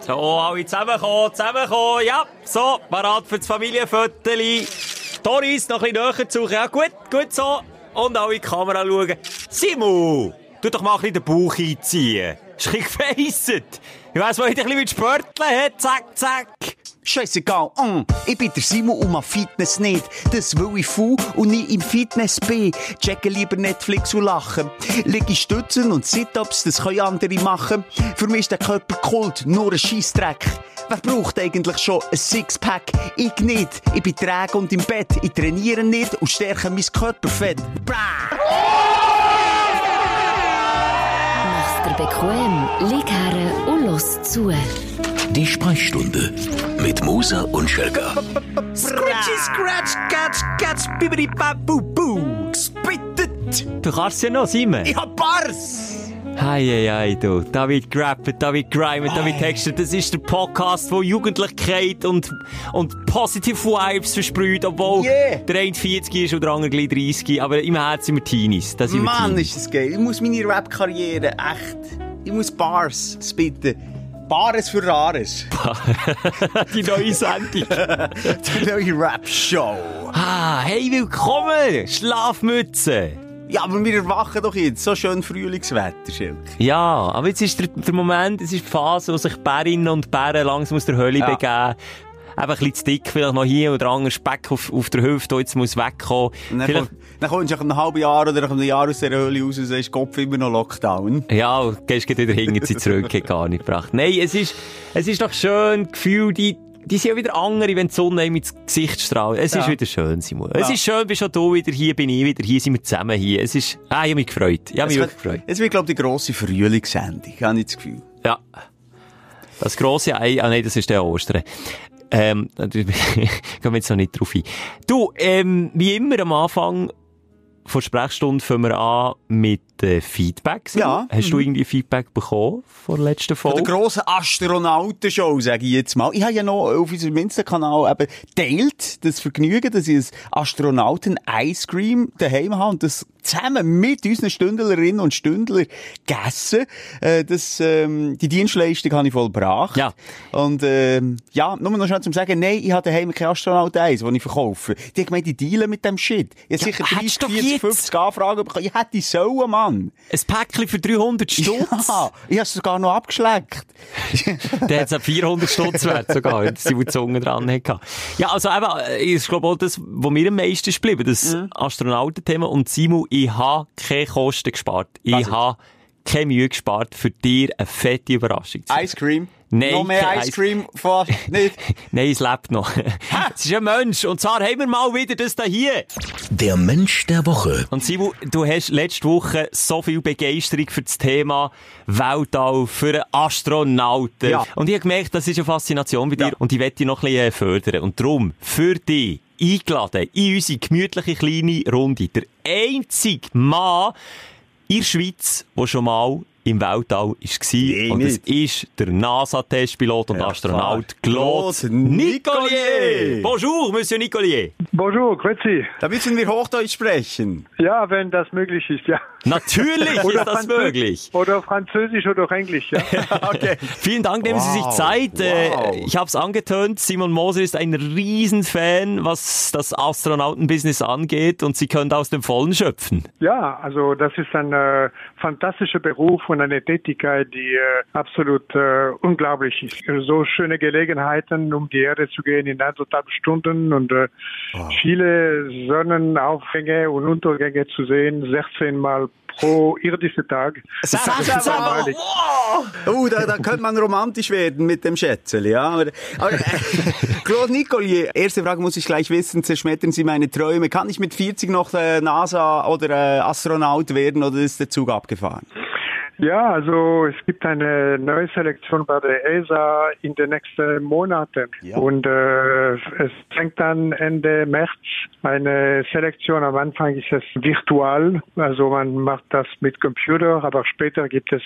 So, alle zusammenkommen, zusammenkommen. Ja, so, parat für das Familienfoto. Doris, noch ein bisschen näher zu. Ja, gut, gut so. Und alle in die Kamera schauen. Simu, tu doch mal ein bisschen den Bauch einziehen. Ist ein bisschen gefeisset. Ich weiss, wo ich dich ein bisschen mit Spörteln hat. Zack, zack. Scheißegal, mm, ich bin der Simon und mach Fitness nicht. Das will ich faul und nie im Fitness bin. Checke lieber Netflix und lachen. Liege stützen und Sit-Ups, das können andere machen. Für mich ist der Körper Kult, nur ein Scheissdreck. Wer braucht eigentlich schon ein Sixpack? Ich nicht. Ich bin träge und im Bett. Ich trainiere nicht und stärke mein Körperfett. Bra! Mach's dir bequem, lieg her und los zu. Die Sprechstunde mit Musa und Schelga. Scratchy, scratch, catch, catch, bibidi, babu, boo. Spittet. Du kannst ja noch, Simon. Ich hab Bars. Hei, hei, hei, du. Da wird gerappt, da wird grimet, da wird textet. Das ist der Podcast, der Jugendlichkeit und, und positive Vibes versprüht, obwohl Yeah. der eine 40 ist und der andere gleich 30. Aber im Herzen sind wir Teenies. Da sind wir Mann, Teenies. ist das geil. Ich muss meine Rap-Karriere echt. Ich muss Bars spitten. Bares für Rares. Die neue Sendung. Die neue Rap-Show. ah, hey, willkommen! Schlafmütze! Ja, aber wir erwachen doch jetzt. So schön Frühlingswetter, Schilk. Ja, aber jetzt ist der, der Moment, es ist die Phase, wo sich Bärinnen und Bären langsam aus der Hölle Ja. begeben. Eben ein bisschen zu dick, vielleicht noch hier oder andere Speck auf, auf der Hüfte, der jetzt muss wegkommen. Dann, Vielleicht, komm, dann kommst du nach einem halben Jahr oder nach einem Jahr aus der Höhle raus und sagst, Kopf immer noch Lockdown. ja, und gehst wieder hinten zurück, hat gar nicht gebracht. Nein, es ist, es ist doch schön, Gefühl, die, die sind ja wieder andere, wenn die Sonne einem ins Gesicht strahlt. Es ist Ja. wieder schön, Simon. Es Ja. ist schön, bist schon du wieder hier, bin ich wieder hier, sind wir zusammen hier. Es ist, ah, ich hab mich gefreut. Ich hab mich Es wirklich gefreut. es wird, glaube ich, die grosse Frühlingssendung. Habe ich das Gefühl. Ja. Das grosse Ei, ah nein, das ist der Ostern. Ähm, da gehen wir jetzt noch nicht drauf ein. Du, ähm, wie immer am Anfang von Sprechstunde fangen wir an mit äh, Feedback. Simon. Ja. Hast du irgendwie Feedback bekommen von der letzten Von Folge? der grossen Astronautenshow, sage ich jetzt mal. Ich habe ja noch auf unserem Insta-Kanal eben teilt das Vergnügen, dass ich ein Astronauten-Ice-Cream daheim habe und das zusammen mit unseren Stündlerinnen und Stündler gegessen. Äh, das, ähm, die Dienstleistung habe ich vollbracht. Ja. Und ähm, ja, nur noch schnell zum sagen, nein, ich habe daheim kein Astronaut-Eis, das ich verkaufe. Die haben gemeint, die dealen mit dem Shit. Ich habe Ja, sicher hättest 30, doch 40, jetzt. 50 Anfragen bekommen. Ich hätte sollen, Mann. Ein Päckchen für 300 Stutz? Ja, ich habe es sogar noch abgeschleckt. Der hat es 400 Stutz wert sogar, wenn sie die Zunge dran hatte. Ja, also eben, äh, ich glaube auch das, was mir am meisten ist geblieben, das Mhm. Astronautenthema. Und Simon, ich habe keine Kosten gespart. Ich habe keine Mühe gespart, für dir eine fette Überraschung zu sein. Ice Cream? Nein, Noch mehr Ice Cream nicht? Nein, es lebt noch. es ist ein Mensch. Und zwar haben wir mal wieder das da hier. Der Mensch der Woche. Und Simon, du hast letzte Woche so viel Begeisterung für das Thema Weltall, für einen Astronauten. Ja. Und ich habe gemerkt, das ist eine Faszination bei dir Ja. und ich werde dich noch ein bisschen äh, fördern. Und darum, für dich, eingeladen in unsere gemütliche kleine Runde, der einzige Mann in der Schweiz, der schon mal im Weltall war. Nee, und es ist der NASA-Testpilot und Ja, Astronaut. Claude Claude Nicolier. Bonjour, Monsieur Nicolier. Bonjour, grüezi. Da müssen wir Hochdeutsch sprechen. Ja, wenn das möglich ist, ja. Natürlich ist das möglich. Oder Französisch oder auch Englisch, ja. Okay. Vielen Dank, nehmen Sie sich Wow, Zeit. wow. Äh, Ich habe es angetönt, Simon Moser ist ein Riesenfan, was das Astronautenbusiness angeht und Sie können aus dem Vollen schöpfen. ja, also das ist ein äh, fantastischer Beruf und eine Tätigkeit, die äh, absolut äh, unglaublich ist. So schöne Gelegenheiten, um die Erde zu gehen in anderthalb Stunden und äh, viele Sonnenaufgänge und Untergänge zu sehen, 16 Mal pro irdischer Tag. Sag mal, Neulich. wow. Oh, da, da könnte man romantisch werden mit dem Schätzel, ja. Aber, aber äh, Claude Nicolier, erste Frage muss ich gleich wissen, zerschmettern Sie meine Träume. Kann ich mit 40 noch äh, NASA oder äh, Astronaut werden oder ist der Zug abgefahren? Ja, also es gibt eine neue Selektion bei der ESA in den nächsten Monaten. Ja. Und äh, es fängt dann Ende März eine Selektion. Am Anfang ist es virtual, also man macht das mit Computer, aber später gibt es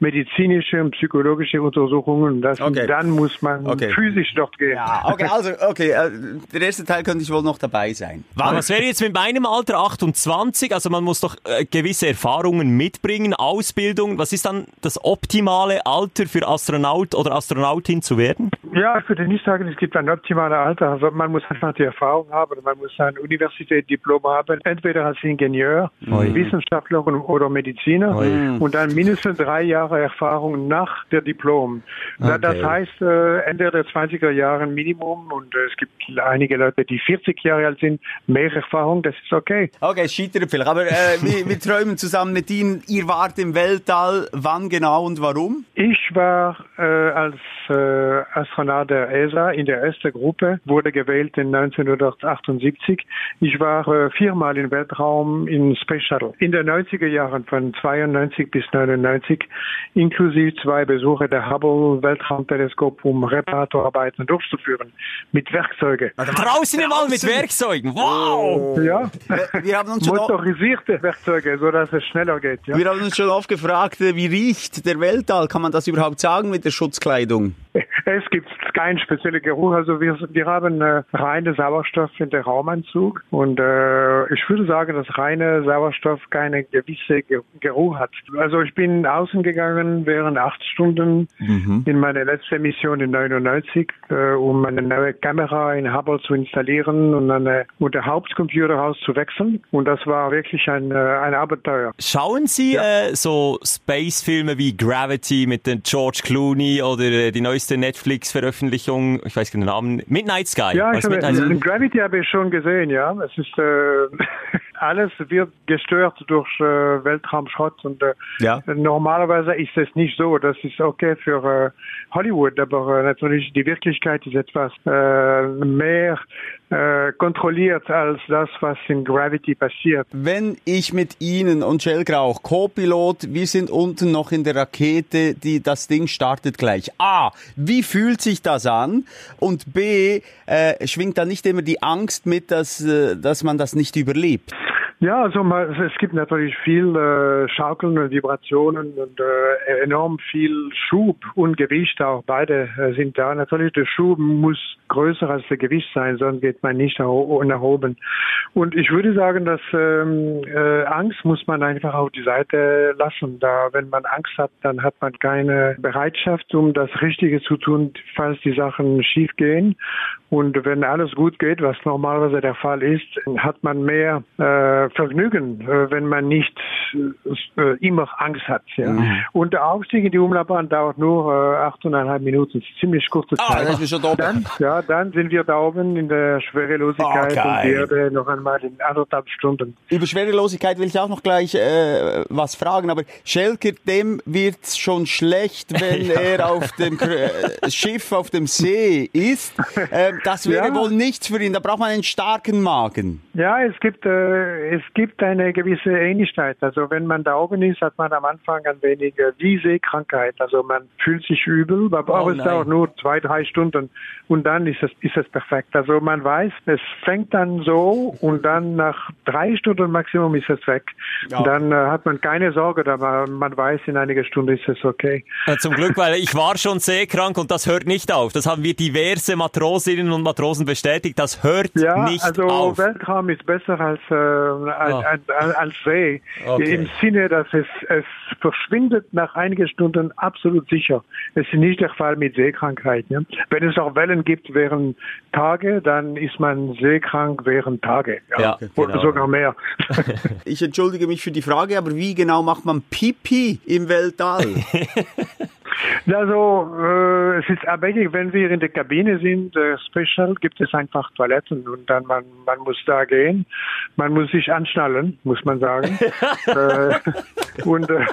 medizinische und psychologische Untersuchungen. Das, Okay. Dann muss man Okay. physisch dort gehen. Ja, okay, also, okay, äh, der erste Teil könnte ich wohl noch dabei sein. Was wäre jetzt mit meinem Alter 28? Also man muss doch äh, gewisse Erfahrungen mitbringen, Ausbildung. Was ist dann das optimale Alter für Astronaut oder Astronautin zu werden? Ja, ich würde nicht sagen, es gibt ein optimales Alter. Also man muss einfach die Erfahrung haben. Man muss ein Universitätsdiplom haben, entweder als Ingenieur, Wissenschaftler oder Mediziner und dann mindestens drei Jahre Erfahrung nach der Diplom. Da- Das Okay. heißt, äh, Ende der 20er Jahre Minimum und äh, es gibt einige Leute, die 40 Jahre alt sind, mehr Erfahrung, das ist okay. Okay, es scheitert vielleicht, aber äh, wir, wir träumen zusammen mit Ihnen. Ihr wart im Weltall, wann genau und warum? Ich war äh, als äh, Astronaut der ESA in der ersten Gruppe, wurde gewählt in 1978. Ich war äh, viermal im Weltraum in Space Shuttle. In den 90er Jahren von 92 bis 99, inklusive zwei Besuche der Hubble Weltraumteleskop, um Reparaturarbeiten durchzuführen mit Werkzeugen. Draußen im All mit Werkzeugen. Wow! Ja, Äh, Wir haben uns schon, motorisierte Werkzeuge, so dass es schneller geht. Ja. wir haben uns schon oft gefragt, wie riecht der Weltall? Kann man das überhaupt sagen mit der Schutzkleidung? Es gibt keinen speziellen Geruch. Also wir, wir haben äh, reine Sauerstoff in der Raumanzug und äh, ich würde sagen, dass reine Sauerstoff keine gewisse Ge- Geruch hat. Also ich bin außen gegangen während acht Stunden in meine letzte Mission in 99, äh, um eine neue Kamera in Hubble zu installieren und, eine, und der Hauptcomputer auszuwechseln. Und das war wirklich ein, äh, ein Abenteuer. Schauen Sie äh, so Space-Filme wie Gravity mit den George Clooney oder äh, die neueste Netflix-Veröffentlichung, ich weiß nicht den Namen, Midnight Sky. Ja, ich habe, Midnight? Gravity habe ich schon gesehen, ja. Es ist äh, alles wird gestört durch äh, Weltraumschrott und äh, Ja. normalerweise ist es nicht so. Das ist okay für äh, Hollywood, aber äh, natürlich die Wirklichkeit ist etwas äh, mehr kontrolliert als das, was in Gravity passiert. Wenn ich mit Ihnen und Schellgrauch, Co-Pilot, wir sind unten noch in der Rakete, die, das Ding startet gleich. A, wie fühlt sich das an? Und B, äh, schwingt da nicht immer die Angst mit, dass, äh, dass man das nicht überlebt? Ja, also es gibt natürlich viel äh, Schaukeln und Vibrationen und äh, enorm viel Schub und Gewicht auch. Beide äh, sind da. Natürlich, der Schub muss größer als der Gewicht sein, sonst geht man nicht nach, nach oben. Und ich würde sagen, dass ähm, äh, Angst muss man einfach auf die Seite lassen. Da, wenn man Angst hat, dann hat man keine Bereitschaft, um das Richtige zu tun, falls die Sachen schief gehen. Und wenn alles gut geht, was normalerweise der Fall ist, hat man mehr äh, Vergnügen, äh, wenn man nicht äh, immer Angst hat. Ja. Und der Aufstieg in die Umlaufbahn dauert nur äh, achteinhalb Minuten, Das ist ziemlich kurze Ah, Zeit. mir schon doppelt. Dann, ja, dann sind wir da oben in der Schwerelosigkeit Oh, und. Erde noch einmal in anderthalb Stunden. Über Schwerelosigkeit will ich auch noch gleich äh, was fragen, aber Schelker, dem wird's schon schlecht, wenn er auf dem äh, Schiff auf dem See ist. Ähm, das wäre Ja. wohl nichts für ihn, da braucht man einen starken Magen. Ja, es gibt, äh, es gibt eine gewisse Ähnlichkeit. Also wenn man da oben ist, hat man am Anfang ein wenig äh, wie Seekrankheit. Also man fühlt sich übel, aber Oh es nein. dauert nur zwei, drei Stunden und dann ist es, ist es perfekt. Also man weiß, es fängt dann so und dann nach drei Stunden Maximum ist es weg. Ja. Dann äh, hat man keine Sorge, aber man weiß, in einiger Stunde ist es okay. Äh, Zum Glück, weil ich war schon seekrank und das hört nicht auf. Das haben wir diverse Matrosinnen und Matrosen bestätigt. Das hört Ja, nicht also auf. Weltraum ist besser als, äh, als, Ah. als, als See. Okay. Im Sinne, dass es, es verschwindet nach einigen Stunden absolut sicher. Es ist nicht der Fall mit Seekrankheit. Ja? Wenn es auch Wellen gibt während Tage, dann ist man seekrank während Tage. Ja, Oder genau. sogar mehr. Ich entschuldige mich für die Frage, aber wie genau macht man Pipi im Weltall? Also, äh, es ist abhängig, wenn wir in der Kabine sind, äh, Special, gibt es einfach Toiletten und dann man, man muss da gehen. Man muss sich anschnallen, muss man sagen. äh, und äh,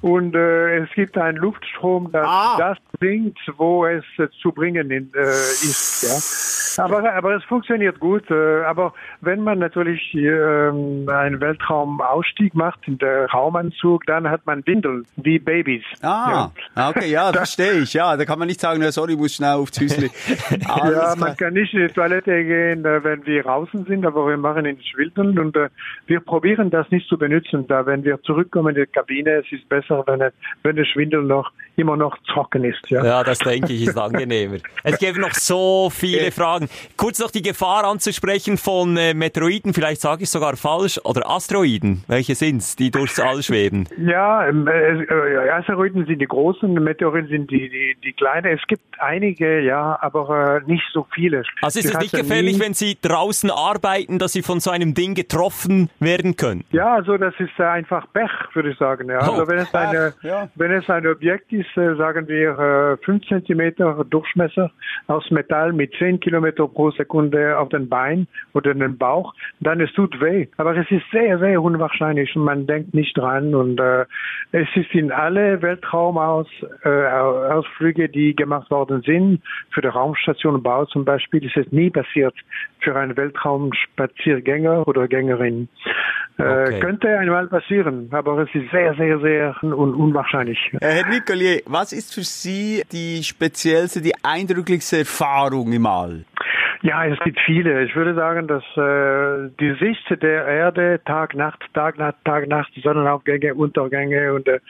und äh, es gibt einen Luftstrom, das Ah. das bringt, wo es äh, zu bringen in, äh, ist. Aber, aber es funktioniert gut. äh, Aber wenn man natürlich ähm, einen Weltraumausstieg macht in der Raumanzug, dann hat man Windeln wie Babys. Ah, okay, ja, verstehe ich. Ja, da kann man nicht sagen, ja, sorry, ich muss schnell Häusli. Alles Ja, man kann nicht in die Toilette gehen, äh, wenn wir draußen sind, aber wir machen in Schwilden und äh, wir probieren das nicht zu benutzen. Da, wenn wir zurückkommen in die Kabine, es ist besser, wenn, es- wenn der Schwindel noch immer noch trocken ist. Ja. Ja, das denke ich ist angenehmer. Es gäbe noch so viele Fragen. Kurz noch die Gefahr anzusprechen von äh, Meteoriten, vielleicht sage ich sogar falsch, oder Asteroiden. Welche sind's, die durchs All schweben? Ja, ähm, äh, äh, Asteroiden sind die großen, Meteoriten sind die, die, die kleinen. Es gibt einige, ja, aber äh, nicht so viele. Also ist es nicht gefährlich, nie- wenn Sie draußen arbeiten, dass Sie von so einem Ding getroffen werden können? Ja, also das ist äh, einfach Pech, würde ich sagen. Ja. Oh, also wenn es, eine, ja. wenn es ein Objekt ist, sagen wir äh, 5 Zentimeter Durchmesser aus Metall mit 10 Kilometer pro Sekunde auf den Bein oder den Bauch, dann es tut weh. Aber es ist sehr, sehr unwahrscheinlich und man denkt nicht dran. Und äh, es ist in alle Weltraumausflüge, äh, die gemacht worden sind, für die Raumstation Bau zum Beispiel, ist es nie passiert für einen Weltraumspaziergänger oder Gängerin. Äh, Okay. könnte einmal passieren, aber es ist sehr, sehr, sehr un unwahrscheinlich. Äh, Herr Nicolier, was ist für Sie die speziellste, die eindrücklichste Erfahrung im All? Ja, es gibt viele. Ich würde sagen, dass äh, die Sicht der Erde Tag, Nacht, Tag, Nacht, Tag, Nacht, Sonnenaufgänge, Untergänge und äh,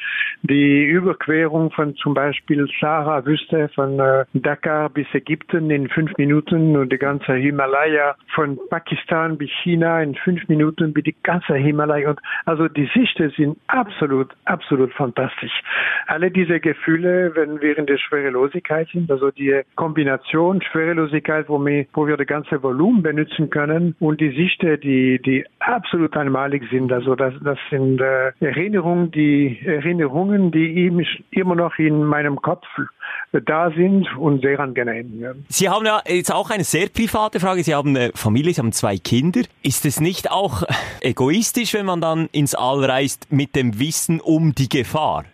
die Überquerung von zum Beispiel Sahara-Wüste von äh, Dakar bis Ägypten in fünf Minuten und die ganze Himalaya von Pakistan bis China in fünf Minuten bis die ganze Himalaya. Und also die Sichten sind absolut, absolut fantastisch. Alle diese Gefühle, wenn wir in der Schwerelosigkeit sind, also die Kombination Schwerelosigkeit, wo wo wir das ganze Volumen benutzen können und die Sichten, die, die absolut einmalig sind. Also das, das sind äh, Erinnerungen, die Erinnerungen, die immer noch in meinem Kopf äh, da sind und sehr angenehm. Ja. Sie haben ja jetzt auch eine sehr private Frage. Sie haben eine Familie, Sie haben zwei Kinder. Ist es nicht auch egoistisch, wenn man dann ins All reist mit dem Wissen um die Gefahr?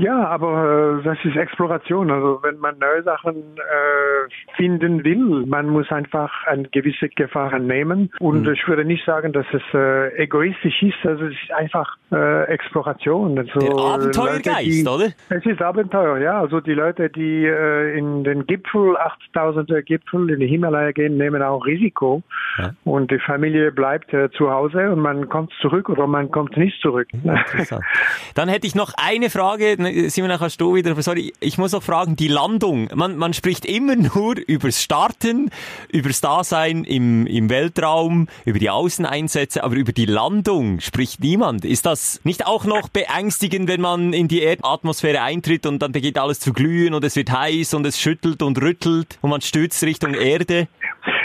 Ja, aber äh, das ist Exploration. Also wenn man neue Sachen äh, finden will, man muss einfach eine gewisse Gefahren nehmen. Und Mhm. ich würde nicht sagen, dass es äh, egoistisch ist. Also es ist einfach äh, Exploration. Also Der Abenteuergeist, Leute, die, oder? Es ist Abenteuer, ja. Also die Leute, die äh, in den Gipfel, 8000er Gipfel in die Himalaya gehen, nehmen auch Risiko. Ja. Und die Familie bleibt äh, zu Hause und man kommt zurück oder man kommt nicht zurück. Dann hätte ich noch eine Frage, Simon, dann kannst du wieder, aber sorry, ich muss noch fragen, die Landung. Man, man spricht immer nur übers Starten, übers Dasein im, im Weltraum, über die Außeneinsätze, aber über die Landung spricht niemand. Ist das nicht auch noch beängstigend, wenn man in die Erdatmosphäre eintritt und dann beginnt alles zu glühen und es wird heiß und es schüttelt und rüttelt und man stürzt Richtung Erde?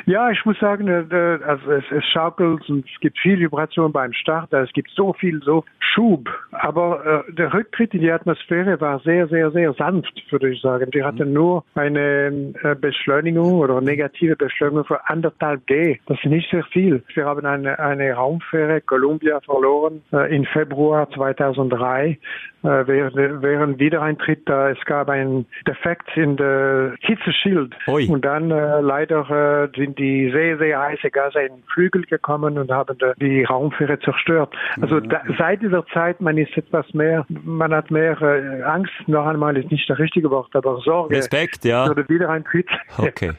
Ja, ich muss sagen, äh, also es, es schaukelt und es gibt viel Vibration beim Start. Es gibt so viel, so Schub. Aber äh, der Rücktritt in die Atmosphäre war sehr, sehr, sehr sanft, würde ich sagen. Wir hatten nur eine äh, Beschleunigung oder negative Beschleunigung für anderthalb G. Das ist nicht sehr viel. Wir haben eine, eine Raumfähre Columbia verloren äh, im Februar 2003 äh, während, während Wiedereintritt. Äh, es gab einen Defekt in der Hitzeschild. Ui. Und dann äh, leider äh, sind die sehr, sehr heiße Gase in den Flügel gekommen und haben die Raumfähre zerstört. Also da, seit dieser Zeit, man ist etwas mehr, man hat mehr äh, Angst, noch einmal ist nicht das richtige Wort, aber Sorge. Respekt, ja. Für den Wiedereintritt. Okay.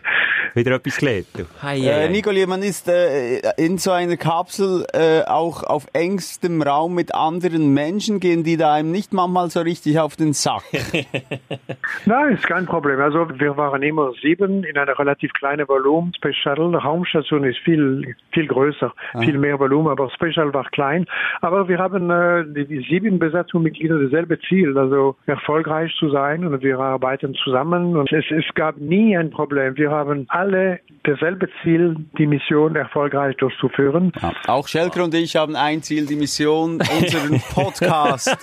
Wieder etwas gelernt. du. Hei, hei, Äh. Nicole, man ist äh, in so einer Kapsel äh, auch auf engstem Raum mit anderen Menschen. Gehen die da einem nicht manchmal so richtig auf den Sack? Nein, ist kein Problem. Also wir waren immer sieben in einer relativ kleinen Volumen. Space Shuttle, Raumstation ist viel, viel größer, viel mehr Volumen, aber Shuttle war klein. Aber wir haben äh, die, die sieben Besatzungsmitglieder dasselbe Ziel, also erfolgreich zu sein und wir arbeiten zusammen und es, es gab nie ein Problem. Wir haben alle dasselbe Ziel, die Mission erfolgreich durchzuführen. Ja. Auch Schelker und ich haben ein Ziel, die Mission, unseren Podcast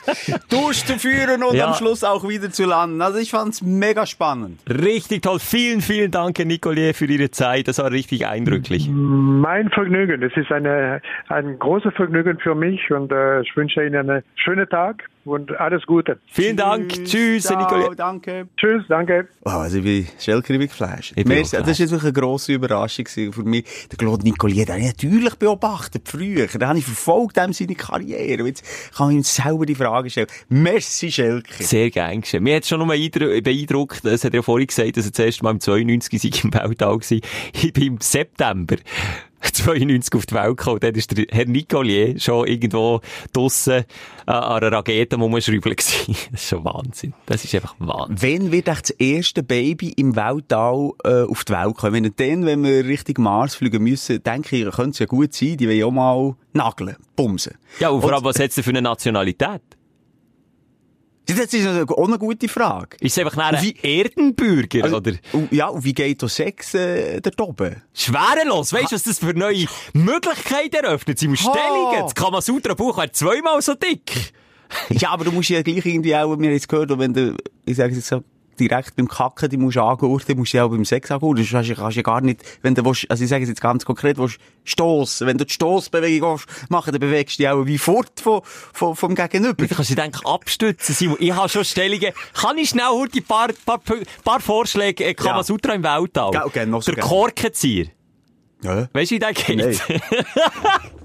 durchzuführen und Ja. am Schluss auch wieder zu landen. Also ich fand's mega spannend. Richtig toll. Vielen, vielen Dank, Herr Nicolier, für Ihre Zeit. Das war richtig eindrücklich. Mein Vergnügen. Es ist eine, ein großes Vergnügen für mich und äh, ich wünsche Ihnen einen schönen Tag und alles Gute. Vielen Dank. Tschüss, Ciao, Nicolier. danke. Tschüss, danke. Oh, also ich bin Schelker, ich bin geflasht. Das ist jetzt wirklich eine grosse Überraschung für mich. Der Claude Nicolier, den habe ich natürlich beobachtet, früher. Den habe ich verfolgt, dem seine Karriere. Und jetzt kann ich ihm selber die Frage stellen. Merci, Schelke. Sehr gern geschehen. Mir hat schon nur eindru- beeindruckt, es hat ja vorhin gesagt, dass er das erste Mal im 92 sei im Weltall war. Ich bin im September 92 auf die Welt gekommen. Dann ist der Herr Nicolier schon irgendwo draussen äh, an einer Rakete rumschrauben gewesen. Das ist schon Wahnsinn. Das ist einfach Wahnsinn. Wann wird echt das erste Baby im Weltall äh, auf die Welt kommen? Wenn dann, wenn wir Richtung Mars fliegen müssen, denke ich, könnte es ja gut sein, die wollen auch mal nageln, bumsen. Ja, und vor allem, was hat es denn für eine Nationalität? Das ist auch eine gute Frage. Ist es einfach nachher Wie- ein Erdenbürger, Also, oder? und- Ja, und wie geht das Sex äh, dort oben? Schwerelos. Weißt du, was das für neue Möglichkeiten eröffnet? Sie muss Ha. Stellungen. Das Kamasutra-Buch wäre zweimal so dick. Ja, aber du musst ja gleich irgendwie auch, wir haben es gehört, wenn du, ich sage jetzt so, direkt beim Kacken, die musst du angurten, musst du ja auch beim Sex angurten. Du kannst, ja- kannst ja gar nicht, wenn du willst, also ich sage es jetzt ganz konkret, willst stossen. Wenn du die Stossbewegung machen, dann bewegst du dich auch wie fort von, von, vom Gegenüber. Du kannst dich denke abstützen, Simon. Ich habe schon Stellungen. Kann ich schnell heute ein paar, paar, paar Vorschläge, äh, Kamasutra im Weltall? Ja, okay, noch so Der. Korkenzieher. Ja. Weißt du, wie der geht? Nein.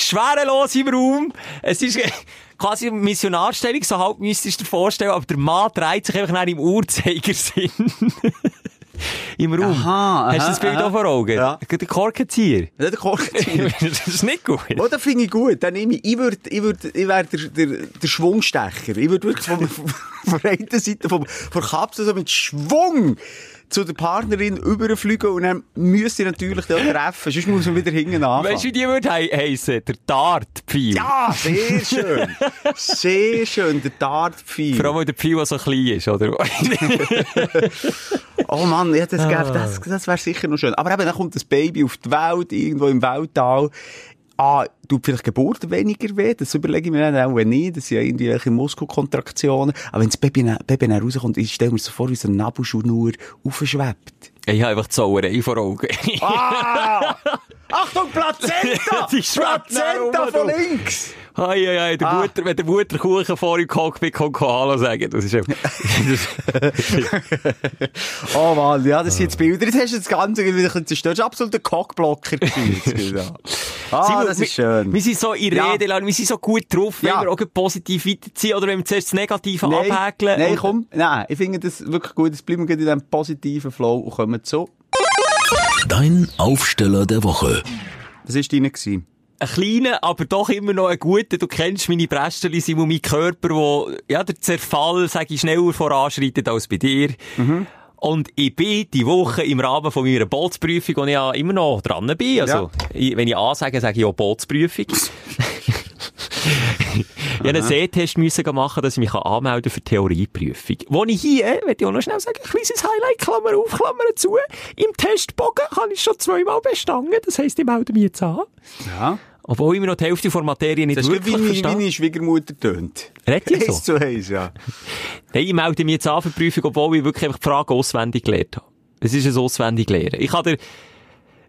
Schwerelos im Raum. Es ist quasi eine Missionarstellung, so halb müsstest du dir vorstellen, aber der Mann dreht sich einfach im Uhrzeigersinn. Im Raum. Aha, Hast du aha, das Bild aha. auch vor Augen? Ja. Der Korkenzieher. Ja, der Korkenzieher. das ist nicht gut. Oh, das finde ich gut. Dann nehme ich, ich würde, ich würde, ich wäre der, der, der Schwungstecher. Ich würde wirklich von, von der einen Seite, vom, von der Kapsel so mit Schwung zu der Partnerin überfliegen und dann müsste ich natürlich den treffen. Sonst muss man wieder hinten anfangen. Weißt du, wie die würde hei- heissen? Der Dartpfeil. ja, sehr schön. Sehr schön, der Dartpfeil. Vor allem, weil der Pfeil auch so klein ist, oder? Oh Mann, ja, das, Ah. das, das wäre sicher noch schön. Aber eben, dann kommt das Baby auf die Welt, irgendwo im Weltall. Ah, tut vielleicht Geburt weniger weh? Das überlege ich mir dann auch nicht. Das sind ja irgendwie welche Muskelkontraktionen. Aber wenn das Baby, dann- Baby dann rauskommt, ich stelle mir so vor, wie so eine Nabelschnur aufschwebt. ich habe einfach die Sauerei vor Augen. Ah! Achtung, Plazenta! Die Plazenta von links! Hei, hei, hei, der Ah. Mutter, wenn der Mutterkuchen vor im Cockpit kommt, kann Hallo sagen. Das ist einfach... Oh Mann, ja, das sind jetzt Bilder. Jetzt hast du das Ganze wieder ein bisschen zerstört. Das ist absolut ein Cockblocker. Ja. Ah, Simon, das ist schön. Wir sind so in Ja. Rede, wir sind so gut drauf, wenn Ja. wir auch positiv weiterziehen oder wenn wir zuerst das Negative Nein, abhäkeln. nein, komm, nein, ich finde das wirklich gut. Jetzt bleiben wir in diesem positiven Flow und kommen zu. Dein Aufsteller der Woche. Was war deiner? gewesen? Ein kleiner, aber doch immer noch ein guter. Du kennst meine Brästchen, Simon, mein Körper, wo, ja, der Zerfall, sag ich, schneller voranschreitet als bei dir. Und ich bin die Woche im Rahmen von meiner Bootsprüfung, wo ich ja immer noch dran bin. Also, ich, wenn ich A sage, sage ich auch Bootsprüfung. ich einen Sehtest müssen machen, dass ich mich anmelden für die Theorieprüfung. Wo ich hier, möchte ich auch noch schnell sagen, ein kleines Highlight, Klammer auf, Klammer zu. Im Testbogen habe ich schon zweimal bestanden. Das heisst, ich melde mich jetzt an. Ja. Obwohl ich mir noch die Hälfte der Materie nicht Das wie wirklich meine, verstehe. meine Schwiegermutter tönt. Redet ihr so? Eins zu eins, ja. Nein, ich melde mich jetzt an für die Prüfung, obwohl ich wirklich einfach die Frage auswendig gelernt habe. Es ist ein auswendig lernen. Ich kann dir,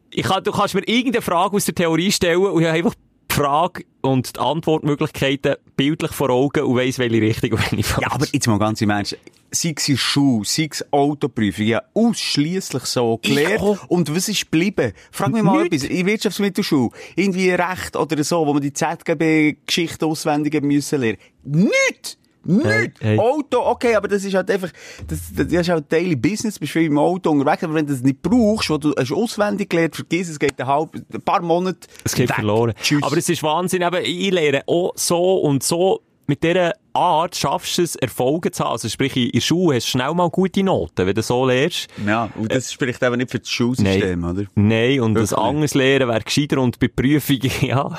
ich kann, du kannst mir irgendeine Frage aus der Theorie stellen und ich habe einfach die Frage und die Antwortmöglichkeiten bildlich vor Augen und weiss, welche Richtung und welche falsch. Ja, aber jetzt mal ganz im Ernst. Sei es in Schuh, sei es Autoprüfung, ja, ausschliesslich so gelernt. Und was ist geblieben? Frag mich mal Nichts. etwas. In Wirtschaftsmittelschule, irgendwie Recht oder so, wo man die ZGB-Geschichte auswendig haben müssen lernen. Nicht! Nicht! Hey, hey. Auto, okay, aber das ist halt einfach, das, das ist halt Daily Business, bist viel im Auto unterwegs, aber wenn du das nicht brauchst, wo du hast auswendig gelernt, vergiss es, geht ein, halb, ein paar Monate. Es geht weg. verloren. Tschüss. Aber es ist Wahnsinn, eben, ich lehre auch so und so, mit dieser Art schaffst du es, Erfolge zu haben. Also sprich, in der Schule hast du schnell mal gute Noten, wenn du so lehrst. ja, und das spricht eben nicht für das Schulsystem, oder? Nein, und das Wirklich nicht. anderes Lehren wäre gescheiter und bei Prüfungen, ja,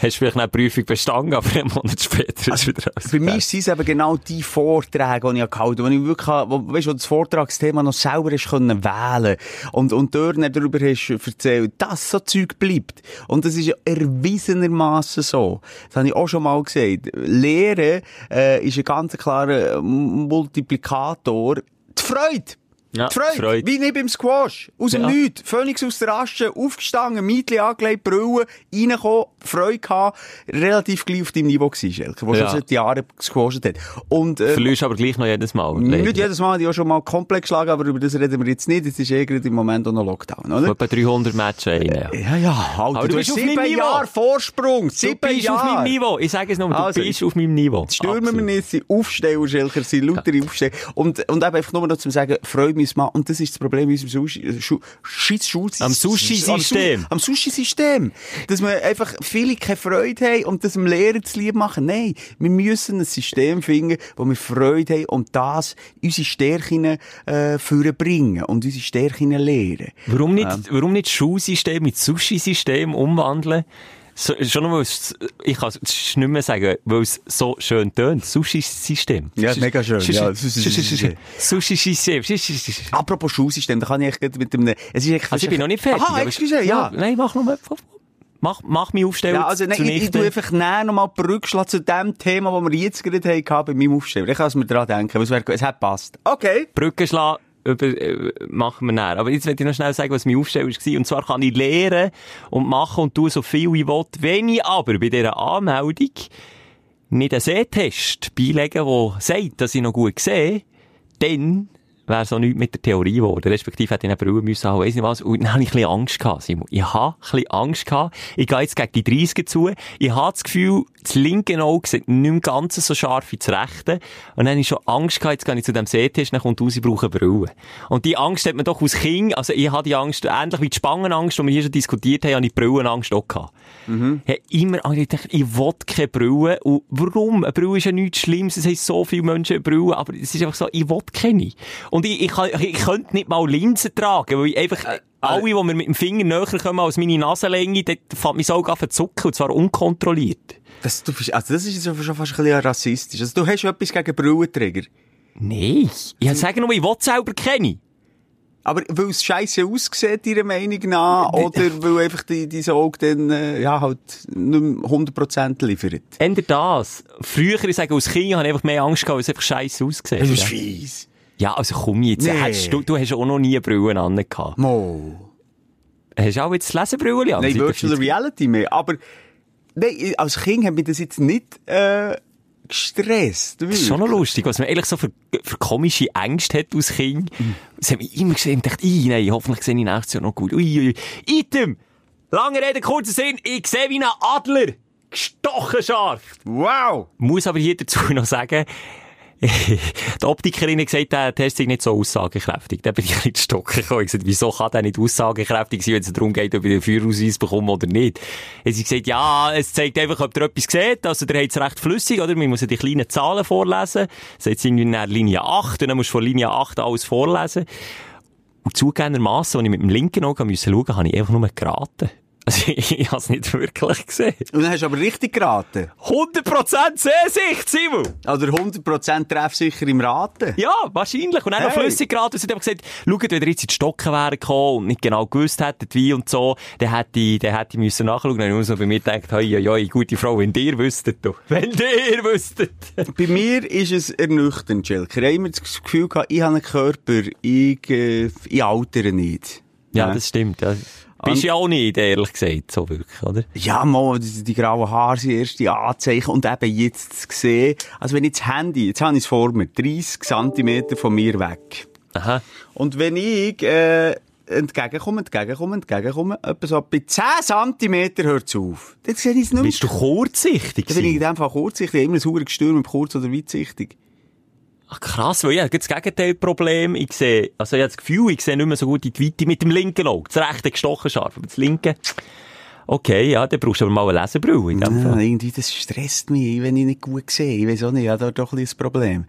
hast du vielleicht die Prüfung bestanden, aber einen Monat später ist wieder alles Für mich sind es eben genau die Vorträge, die ich gehalten habe, wo ich wirklich, wo, weißt wo das Vortragsthema noch selber hast können wählen und, und dort darüber hast erzählt, dass so Zeug bleibt. Und das ist ja erwiesenermaßen so. Das habe ich auch schon mal gesagt. Lehren, äh, ist ein ganz klarer Multiplikator. Die Freude! Ja, Freude. Freude. Wie nicht beim Squash. Aus dem Ja. Nichts. Phoenix aus der Asche, aufgestanden, Mietli angelegt, Brille, reingekommen, Freude gehabt, relativ gleich auf deinem Niveau gewesen, Schelke, wo Ja. schon seit Jahren gesquasht hat. Und, äh, Verlierst aber gleich noch jedes Mal. nicht jedes Mal, die auch schon mal komplett geschlagen, aber über das reden wir jetzt nicht. Es ist eh gerade im Moment auch noch Lockdown, oder? Etwa 300 Matches rein. Ja. Ja, ja, Alter, Aber du du, bist auf meinem Niveau. Jahre Vorsprung. Du Sieben bist auf meinem Jahre. Niveau. Ich sage es nochmal, du Also, bist auf meinem Niveau. Stürmen wir nicht, sind Aufsteller, Schelker, sind lautere Aufsteller. Und, und eben einfach nur noch zum sagen, freut mich mal. Und das ist das Problem in unserem Sushi, äh, Schu Schulsystem. Am Sushi-System. Am Sushi-System. Dass wir einfach viele keine Freude haben und das dem Lehrer zu lieb machen. Nein, wir müssen ein System finden, wo wir Freude haben und das unsere Stärken, äh, vorbringen und unsere Stärken lehren. Warum nicht, warum nicht das Schulsystem mit Sushi-System umwandeln? So, schon nur, ich kann es nicht mehr sagen, weil es so schön tönt. Sushi-System. Ja, mega schön, ja. Sushi-System. Apropos Schulsystem, da kann ich mit einem, es ist echt Also ich bin noch nicht fertig. Aha, excuse, ja. Nein, mach noch mal. Mach, mach mich aufstellen Ja, also, nein, ich, ich zunichte. tu einfach näher nochmal zurückschlagen zu dem Thema, das wir jetzt gerade hatten bei meinem Aufstellen. Ich kann es mir dran denken, weil es, wär, es hat passt. Okay. Brücke schlagen, äh, machen wir näher. Aber jetzt will ich noch schnell sagen, was mein Aufsteller war. Und zwar kann ich lernen und machen und tun so viel ich will. Wenn ich aber bei dieser Anmeldung nicht einen Sehtest beilegen, der sagt, dass ich noch gut sehe, dann wäre auch nichts mit der Theorie geworden. Respektive hätte ich eine Brille müssen weiss nicht was. Und dann habe ich ein bisschen Angst gehabt, Simon. Ich habe ein bisschen Angst gehabt. Ich gehe jetzt gegen die 30 zu. Ich habe das Gefühl, das linke Auge sieht nicht mehr ganz so scharf wie das rechte. Und dann habe ich schon Angst gehabt, jetzt gehe ich zu dem Sehtest, dann kommt raus, ich brauche Brille. Und die Angst hat man doch aus Kind, also ich habe die Angst, ähnlich wie die Spangenangst, die wir hier schon diskutiert haben, habe ich die Brillenangst auch gehabt. Ich habe immer Angst, ich dachte, ich will keine Brille. Und warum? Eine Brille ist ja nichts Schlimmes, es haben so viele Menschen eine Brille, aber es ist einfach so, ich will keine. Und ich, ich, kann, ich könnte nicht mal Linsen tragen, weil ich einfach, alle, die mir mit dem Finger näher kommen als meine Nasenlänge, dort fängt mein Auge an zu zucken, und zwar unkontrolliert. Das, du, also das ist schon fast ein bisschen rassistisch. Also du hast etwas gegen Brillenträger. Nein. Ich sage nur, ich will selber keine. Aber weil es scheiße aussieht, deiner Meinung nach, oder weil einfach die, diese Auge dann, äh, ja, halt nicht mehr 100% liefert. Ändert das. Früher, ich sage, als Kind habe ich einfach mehr Angst gehabt, weil es einfach scheiße aussieht. Das ist ja. fies. Ja, also komm jetzt. Nee. Hättest Du, du hast auch noch nie Brillen an gehabt. Mo. Hast du auch jetzt Lesebrille an? Nein, Virtual 40? Reality mehr. Aber, nein, als Kind hat mich das jetzt nicht, äh, gestresst. Das ist schon noch lustig, was man ehrlich so für, für komische Ängste hat als Kind. Das hat mich immer gesehen und dachte, nein, hoffentlich sehe ich nächstes Jahr noch gut. Ui, ui. Item! Lange Rede, kurzer Sinn, ich sehe wie ein Adler. Gestochen scharf. Wow! Muss aber hier dazu noch sagen, die Optikerin hat gesagt, der Test sei nicht so aussagekräftig. Da bin ich ein bisschen stocken gekommen. Ich gesagt, wieso kann der nicht aussagekräftig sein, wenn es darum geht, ob ich den Führerausweis bekomme oder nicht? Er hat gesagt, ja, es zeigt einfach, ob ihr etwas seht. Also, der hat es recht flüssig, oder? Man muss ja die kleinen Zahlen vorlesen. Das jetzt irgendwie in Linie 8, und dann musst du von Linie 8 alles vorlesen. Und zugegebenermassen, als ich mit dem linken Auge musste schauen, habe ich einfach nur geraten. Also, ich, ich habe es nicht wirklich gesehen. Und dann hast du aber richtig geraten. 100% Sehsicht, Simon! Oder 100% treffsicher im Raten. Ja, wahrscheinlich. Und dann noch Hey. flüssig geraten. Sie hat einfach gesagt, schaut, wenn ihr jetzt in die Stocken wären gekommen und nicht genau gewusst hättet, wie und so, dann hätte ich, dann hätte ich müssen nachschauen. Dann habe ich bei mir gedacht, hoi, hoi, hoi, gute Frau, wenn ihr wüsstet, du. Wenn ihr wüsstet. Bei mir ist es ernüchternd, Schelker. Ich habe immer das Gefühl gehabt, ich habe einen Körper, ich, äh, ich altere nicht. Ja, das stimmt. Ja. Bist ja auch nicht, ehrlich gesagt, so wirklich, oder? Ja, mal, die, die grauen Haare sind erst die Anzeichen und eben jetzt zu sehen, also wenn ich das Handy, jetzt habe ich es vor mir, 30 Zentimeter von mir weg. Aha. Und wenn ich, äh, entgegenkomme, entgegenkomme, entgegenkomme, etwa so bei 10 Zentimeter hört es auf. Dann sehe ich es nicht mehr. Bist du kurzsichtig Dann bin ich in dem Fall kurzsichtig, ich habe immer ein sauer Gestürm, ob kurz- oder weitsichtig. Ach, krass, weil ich habe das Gegenteilproblem. Ich sehe, also ich habe das Gefühl, ich sehe nicht mehr so gut in die Weite mit dem linken Auge. Das rechte gestochen scharf, aber das linke, okay, ja, dann brauchst du aber mal eine Lesebrille in dem Ja, Fall. irgendwie, das stresst mich, wenn ich nicht gut sehe. Ich weiß auch nicht, ich habe da doch ein bisschen ein Problem.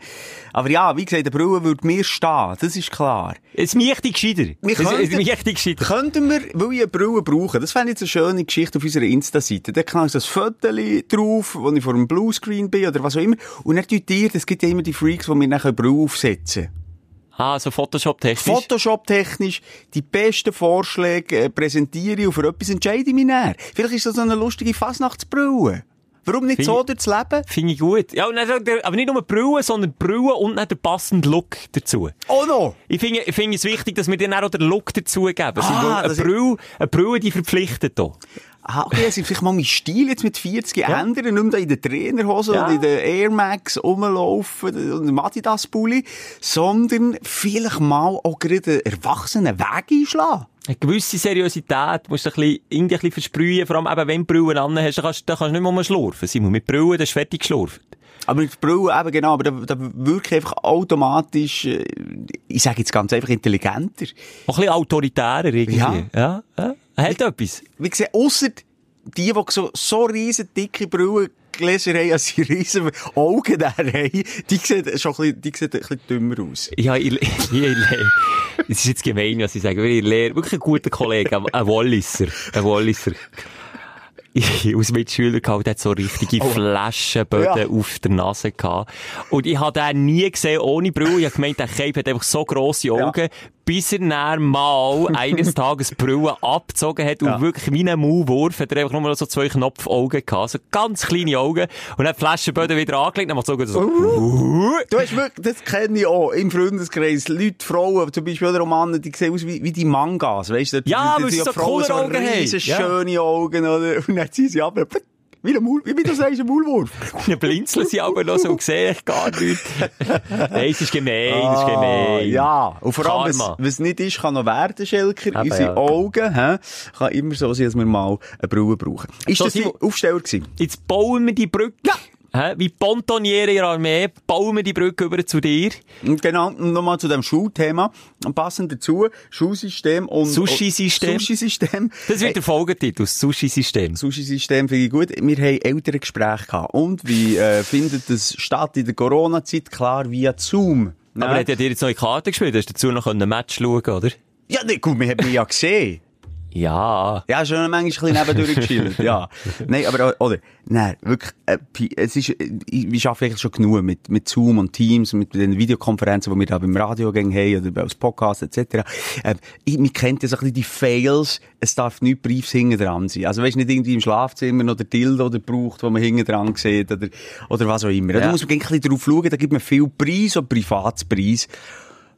Aber ja, wie gesagt, der Brille würde mir stehen, das ist klar. Es mich gescheiter. Wir Es es könnten- mich gescheiter. Könnten wir, weil ich eine Brille brauche, das fände ich jetzt eine schöne Geschichte auf unserer Insta-Seite. Da ich so ein Foto drauf, wo ich vor einem Bluescreen bin oder was auch immer. Und dann tut ihr, es gibt ja immer die Freaks, die mir dann eine Brille aufsetzen. Ah, so Photoshop-technisch. Photoshop-technisch die besten Vorschläge äh, präsentiere ich und für etwas entscheide ich mich näher. Vielleicht ist das so eine lustige Fasnachtsbrille. Warum nicht Find so durchs Leben? Finde ich gut. Ja, und dann, der- aber nicht nur Brüllen, sondern Brüllen und dann den passenden Look dazu. Oh no! Ich finde, ich finde es wichtig, dass wir dann auch den Look dazu geben. Also, Ah, eine Brille, eine Brille, die verpflichtet hier. Ah, okay, also vielleicht mal meinen Stil jetzt mit 40 ändern, nicht mehr in den Trainerhosen Ja. und in den Air Max rumlaufen und im Adidas-Pulli, sondern vielleicht mal auch gerade einen erwachsenen Weg einschlagen. Eine gewisse Seriosität musst du ein bisschen, irgendwie ein bisschen versprühen, vor allem eben, wenn du Brüllen an hast, dann kannst, dann kannst du nicht mehr schlurfen, Simon. Mit Brüllen, dann ist fertig geschlurft. Aber mit Brille eben genau, aber da, da wirke ich einfach automatisch, äh, ich sage jetzt ganz einfach intelligenter. Auch ein bisschen autoritärer irgendwie. Ja. Ja. ja. Er hat etwas. Wie gesagt, ausser die, die so, so riesen dicke Brillengläser haben, als sie riesen Augen da haben, die sehen schon ein bisschen, die sehen ein bisschen dümmer aus. Ja, ich, ich, ich. Es ist jetzt gemein, was ich sage, aber ich lehre wirklich einen guten Kollegen, ein- Walliser. Ein Walliser. Ich, aus Mitschüler gehabt, der hat so richtige Flaschenböden Oh. Ja. auf der Nase gehabt. Und ich habe den nie gesehen ohne Brille. Ich habe gemeint, der Cape hat einfach so grosse Augen, bis er dann mal eines Tages Brille abgezogen hat und Ja. wirklich ein Maulwurf hat er einfach nur so zwei Knopfaugen gehabt. So ganz kleine Augen. Und hat Flaschenböden wieder angelegt und dann macht so, so, Du hast wirklich, das kenne ich auch im Freundeskreis. Leute, Frauen, zum Beispiel oder Männer, die sehen aus wie, wie die Mangas, weißt du? Ja, weil sie die so Frauen Kulleraugen haben. riesen Ja. schöne Augen, oder? Und dann ziehen sie ab, wie ein Maul, wie du sagst, ein Maulwurf. Dann blinzeln sie aber noch so und sehe ich gar nichts. Nein, es ist gemein, es ist Ah, gemein. ja. Und vor allem, was, nicht ist, kann noch werden, Schelker. Eben, Unsere ja. Augen, hä, kann immer so sein, dass wir mal eine Brille brauchen. Ist So, das Simon- Aufsteller gewesen? Jetzt bauen wir die Brücke. Hä? Wie Pontoniere in der Armee, bauen wir die Brücke über zu dir. Genau, und nochmal zu dem Schulthema. Passend dazu, Schulsystem und... Sushi-System. Sushi-System. Das wird der Folgetitel, das Sushi-System. Sushi-System finde ich gut. Wir haben ältere Gespräche gehabt. Und wie äh, findet das statt in der Corona-Zeit? Klar, via Zoom. Aber er hat ja dir jetzt neue Karte gespielt, du hast dazu noch ein Match schauen, oder? Ja, nee, gut, wir haben ja gesehen. Ja. Ja, schon manchmal ein bisschen nebendurch gechillt, ja. Nein, aber, oder, nein, wirklich, äh, es ist, äh, wir arbeiten eigentlich schon genug mit, mit Zoom und Teams, mit den Videokonferenzen, die wir da beim Radio haben, oder als Podcast, etc. Ähm, ich, man kennt ja so ein bisschen die Fails, es darf nicht Briefs hinten dran sein. Also, weißt nicht irgendwie im Schlafzimmer noch der Dildo, der braucht, wo man hinten dran sieht, oder, oder was auch immer. Da Ja. muss man ein bisschen drauf schauen, da gibt man viel Preis und Privatspreis.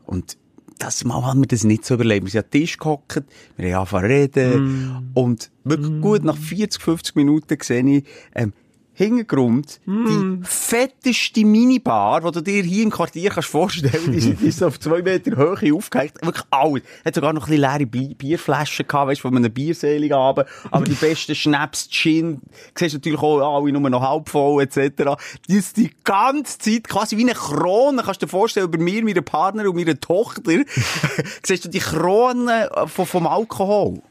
Und das Mal haben wir das nicht so überlebt. Wir sind an den Tisch gehockt, wir haben angefangen zu reden. Und wirklich gut, nach 40, 50 Minuten sehe ich, ähm, Hintergrund, die fetteste Minibar, die du dir hier im Quartier kannst vorstellen, die sind- die ist auf zwei Meter Höhe aufgehängt. Wirklich alles. Hat sogar noch ein bisschen leere Bi Bierflaschen gehabt, weißt du, von einem Bierselig Abend. Aber die besten Schnaps, Gin, siehst du natürlich auch alle nur noch halb voll, etc. Die ist die ganze Zeit quasi wie eine Krone, kannst du dir vorstellen, über mir, meinen Partner und meine Tochter, siehst du die Krone vom, vom Alkohol.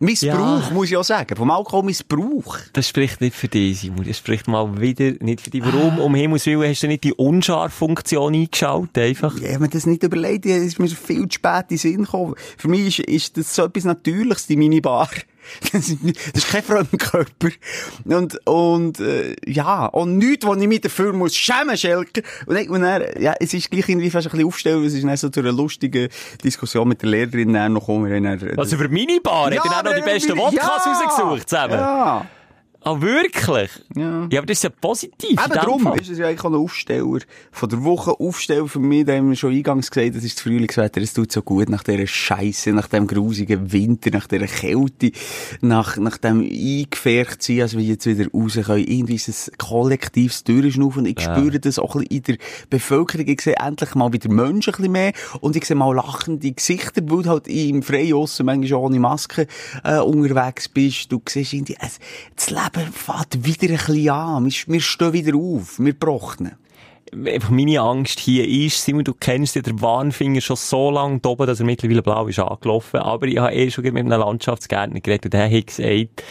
Missbrauch, Ja. muss ich auch sagen. Vom Alkoholmissbrauch. Das spricht nicht für dich, Simon. Das spricht mal wieder nicht für dich. Warum, um Himmels Willen, hast du nicht die Unscharf-Funktion eingeschaltet, einfach? Ja, ich hab mir das nicht überlegt, es ist mir viel zu spät in den Sinn gekommen. Für mich ist, ist das so etwas Natürliches, die Minibar. Das ist, nicht- das ist kein Fremdkörper. Und, und, äh, ja, und nichts, wo ich mich dafür muss schämen, Schelker. Und, dann- und dann, ja, es ist gleich irgendwie fast ein bisschen aufstellen, es ist dann so zu einer lustigen Diskussion mit der Lehrerin dann noch gekommen. Was, über Minibar? Hat er auch noch die besten Wodkas rausgesucht zusammen? Ja. Ah, wirklich? Ja. Ja, aber das ist ja positiv. Eben darum ist es ja eigentlich auch ein Aufsteller von der Woche. Aufsteller für mich, da haben wir schon eingangs gesagt, das ist das Frühlingswetter, es tut so gut nach dieser Scheisse, nach dem grusigen Winter, nach dieser Kälte, nach, nach dem eingefärbt sein, als wir jetzt wieder raus können. Irgendwie ist es kollektives Durchschnaufen und ich spüre das auch ein bisschen in der Bevölkerung. Ich sehe endlich mal wieder Menschen ein bisschen mehr und ich sehe mal lachende Gesichter, weil du halt im Freien manchmal ohne Maske äh, unterwegs bist. Du siehst irgendwie, es, das Leben fährt wieder ein bisschen an. Wir, wir stehen wieder auf. Wir brochen. Einfach meine Angst hier ist, Simon, du kennst ja den Warnfinger schon so lange oben, dass er mittlerweile blau ist angelaufen. Aber ich habe eh schon mit einem Landschaftsgärtner geredet und der hat gesagt,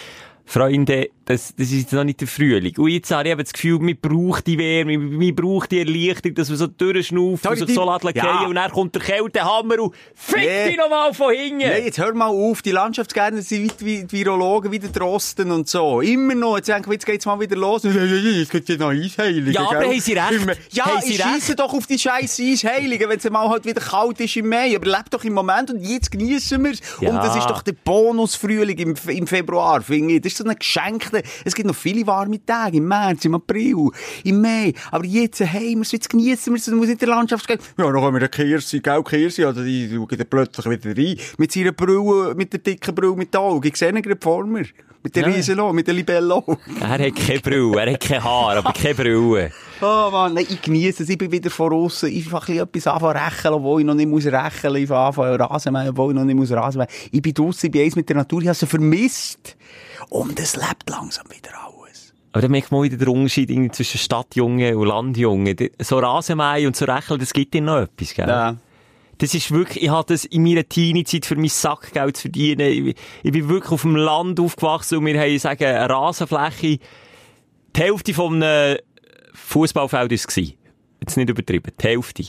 Freunde, das, das ist noch nicht der Frühling. Und jetzt habe ich eben das Gefühl, man braucht die Wärme, man, man braucht die Erleichterung, dass man so durchschnauft Sorry, und sich so lässt Ja. und dann kommt der Kältehammer und fick Nee. dich nochmal von hinten! Nein, jetzt hör mal auf. Die Landschaftsgärtner sind wie die Virologen, wie der Drosten und so. Immer noch. Jetzt denken wir, jetzt geht's mal wieder los. Es gibt ja noch Eisheiligen. Ja, aber haben sie recht? Ja, Haben sie ich scheisse doch auf die scheiß Eisheiligen, wenn es mal halt wieder kalt ist im Mai. Aber lebt doch im Moment und jetzt genießen wir's. Ja. Und das ist doch der Bonusfrühling im, im Februar, finde ich. Das ist so ein geschenkter Weihnachten. Es gibt noch viele warme Tage im März, im April, im Mai. Aber jetzt, hey, wir jetzt genießen, wir muss in der Landschaft gehen. Ja, dann kommen wir eine Kirsi, gell, Kirsi, oder die schauen dann plötzlich wieder rein. Mit seiner Brille, mit der dicken Brille, mit den Augen. Ich sehe ihn gerade vor mir. Mit der Ja. Riesenlo, mit der Libello. Er hat keine Brille, er hat kein Haar, aber keine Brille. Oh Mann, nein, ich genieße es. Ich bin wieder von. Ich fange ein bisschen etwas anfangen rechnen, obwohl ich noch nicht muss rechnen. Ich fange anfangen Rasenmähen, obwohl ich noch nicht muss Rasenmähen. Ich bin draussen, ich bin eins mit der Natur. Ich habe sie vermisst. Und es lebt langsam wieder alles. Aber dann merkt man wieder den Unterschied zwischen Stadtjungen und Landjungen. So Rasenmähen und so Rechnen, das gibt dir noch etwas, gell? Ja. Das ist wirklich, ich hatte das in meiner Teenie-Zeit für mein Sackgeld zu verdienen. Ich, ich bin wirklich auf dem Land aufgewachsen und wir haben, sagen, eine Rasenfläche, die Hälfte von einem Fußballfeld war es. Jetzt nicht übertrieben, die Hälfte.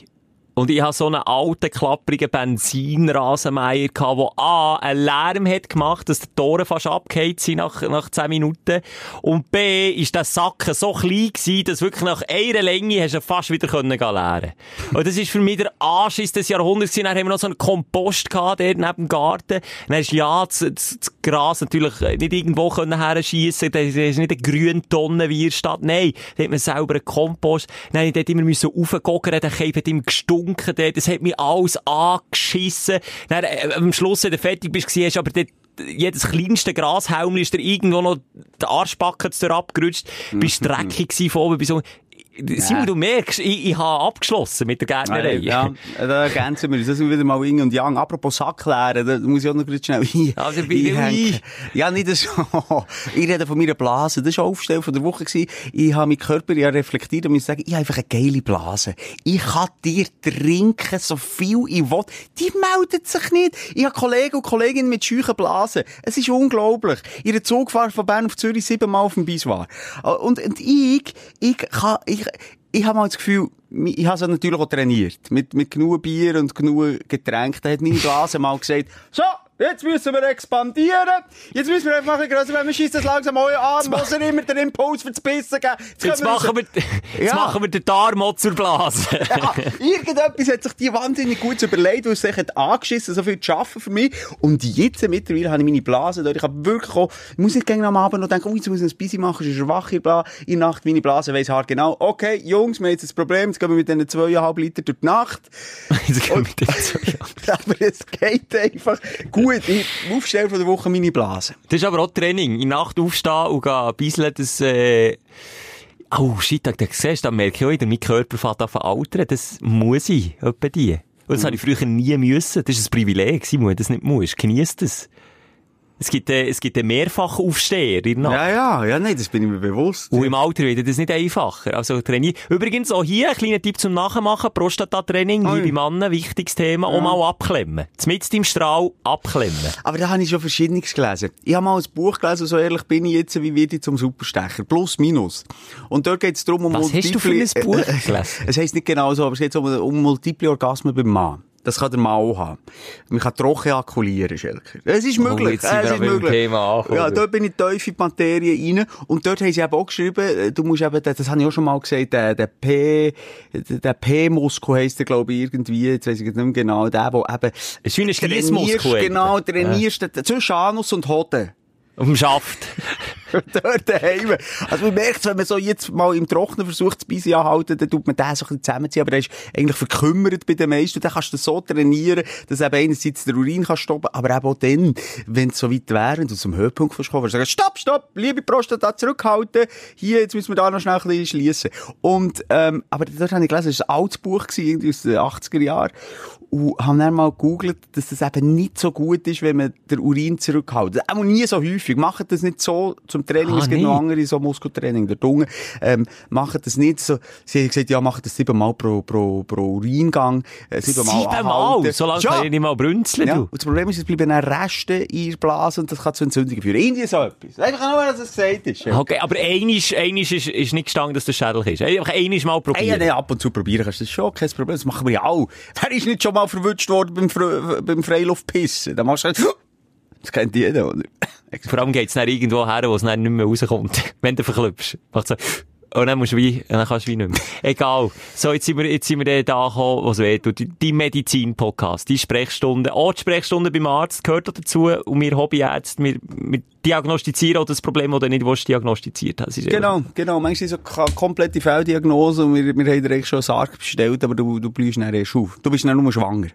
Und ich hatte so einen alten, klapprigen Benzinrasenmeier der A, einen Lärm hat gemacht, dass die Tore fast abgehakt sind nach, nach 10 Minuten. Und B, ist der Sacken so klein gewesen, dass wirklich nach einer Länge hast du fast wieder können leeren. Und das ist für mich der Anschiss des Jahrhunderts gewesen. Dann haben wir noch so einen Kompost gehabt, der neben dem Garten. Dann hast du ja das, das, das Gras natürlich nicht irgendwo können herschiessen. Das ist nicht eine grüne Tonne wie in der Stadt. Nein, da hat man selber einen Kompost. Dann musste ich dort immer raufgucken, Käfer hat immer gestunken dort. Das hat mich alles angeschissen. Dann, äh, am Schluss, wenn du fertig bist, hast aber dort jedes kleinste Grashalmli ist dir irgendwo noch der Arschbacken abgerutscht. Bist dreckig gewesen von oben bis unten. Simon, du merkst, ich, ich habe abgeschlossen mit der Gärtnerei. Ja, da ergänzen wir uns. Das wieder mal Yin und Yang. Apropos Sack klären, da muss ich auch noch kurz schnell ein. Also, bin einhängen. Ja, nicht so. Ich rede von meiner Blase. Das war auch Aufstell von der Woche. gewesen. Ich habe meinen Körper ja reflektiert und muss sagen, ich habe einfach eine geile Blase. Ich kann dir trinken, so viel ich will. Die meldet sich nicht. Ich habe Kollegen und Kolleginnen mit scheuchen Blasen. Es ist unglaublich. Ihre Zugfahrt von Bern auf Zürich siebenmal auf dem Biswar. Und, und ich, ich kann, ich, ich habe mal das Gefühl, ich habe sie natürlich auch trainiert. Mit, mit genug Bier und genug Getränk. Da hat meine Blase mal gesagt, so, jetzt müssen wir expandieren. Jetzt müssen wir einfach ein bisschen grösser werden. Wir schießen das langsam euer an. Muss er immer den Impuls für das Bissen geben. Jetzt können machen wir, jetzt Ja. machen wir den Darm zur Blase. ja, irgendetwas hat sich die wahnsinnig gut überlegt, weil es sich hat angeschissen, so viel zu arbeiten für mich. Und jetzt mittlerweile habe ich meine Blase dort. Ich habe wirklich auch, ich muss nicht gegen am Abend noch denken, oh, jetzt muss ich ein bisschen machen, sonst ist er wach in der Bla- in der Nacht. Meine Blase weiss hart genau, okay, Jungs, wir haben jetzt ein Problem, jetzt gehen wir mit diesen zweieinhalb Liter durch die Nacht. Jetzt gehen wir mit dem so, ja. Aber es geht einfach gut. Ich aufstelle von der Woche meine Blase. Das ist aber auch Training. In Nacht aufstehen und gehen bisseln, das, äh, oh shit, da, siehst du, da merke ich auch wieder, mein Körper fängt an zu altern. Das muss ich, etwa die. Und das habe ich früher nie müssen. Das ist ein Privileg, Simon, das nicht muss. Genieß das. Es gibt, äh, es gibt einen Mehrfachaufsteher in der Nacht. Ja, ja, ja, nein, das bin ich mir bewusst. Und im Alter wird das nicht einfacher. Also trainieren. Übrigens auch hier ein kleiner Tipp zum Nachmachen. Prostatatraining, liebe Männer, wichtiges Thema. Auch mal abklemmen. Zmitzt im Strahl abklemmen. Aber da habe ich schon Verschiedenes gelesen. Ich habe mal ein Buch gelesen, so ehrlich bin ich jetzt, wie werde ich zum Superstecher? Plus, minus. Und dort geht es darum, um Was hast du für ein Buch gelesen? Es heisst nicht genau so, aber es geht um, um multiple Orgasmen beim Mann. Das kann der Mann auch haben. Man kann trocken ejakulieren, Schelker. Es ist möglich. jetzt sind wir es ist möglich. Thema. Ja, dort bin ich tief in die Materie rein. Und dort haben sie eben auch geschrieben, äh, du musst eben, das habe ich auch schon mal gesagt, der, der P, der P-Muskel heisst der, glaube ich, irgendwie, jetzt weiss ich nicht mehr genau, der, der eben, Es ist wie ein genau, trainierst, ja. zwischen Anus und Hoden. Auf dem Schaft. dort daheim. Also man merkt, wenn man so jetzt mal im Trocknen versucht, das Bein anhalten, dann tut man den so ein bisschen zusammenziehen, aber der ist eigentlich verkümmert bei den meisten. Dann kannst du so trainieren, dass eben einerseits der Urin kann stoppen, aber eben auch dann, wenn es so weit wäre und du zum Höhepunkt kannst kommen, sagst stopp, stopp, liebe Prostata, zurückhalten, hier, jetzt müssen wir da noch schnell ein bisschen schliessen. Und, ähm, aber dort habe ich gelesen, das war ein altes Buch, gewesen, irgendwie aus den 80er Jahren, und habe dann mal gegoogelt, dass das eben nicht so gut ist, wenn man den Urin zurückhält. Auch nie so häufig. Macht das nicht so zum Training. Ah, es gibt nicht? noch andere so Muskeltraining der Zunge. Ähm, macht das nicht so. Sie haben gesagt, ja, macht das siebenmal pro, pro, pro Uringang. Äh, siebenmal Siebenmal? So lange Ja. kann ich nicht mal brünzeln, Ja, und das Problem ist, es bleiben dann Reste in der Blase und das kann zu Entzündungen führen. Irgendwie so etwas. Einfach nur, dass es gesagt ist. Okay, aber einisch, einisch ist, ist nicht gestanden, dass das schädlich ist. Einfach einisch mal Hey, ja, probieren. nee, ab und zu probieren kannst du das schon, kein Problem. Das machen wir ja auch. Wer ist nicht schon mal verwünscht worden beim, Fre beim Freiluftpissen? Dann machst du halt, das kennt jeder, oder? Vor allem geht's dann irgendwo her, wo es dann nicht mehr rauskommt. Wenn du verklüpfst. Macht so, Und dann musst du wie, dann kannst du wie nicht mehr. Egal. So, jetzt sind wir, jetzt sind wir da gekommen, was weh tut. Die Medizin-Podcast, die Sprechstunde. Auch die Sprechstunde beim Arzt gehört auch dazu. Und wir Hobbyärzte, wir, wir diagnostizieren auch das Problem, das du nicht willst, diagnostiziert hast. Genau, genau. Manchmal so eine komplette Fehldiagnose und wir, wir haben dir eigentlich schon einen Sarg bestellt, aber du, du bleibst dann erst auf. Du bist dann nur schwanger.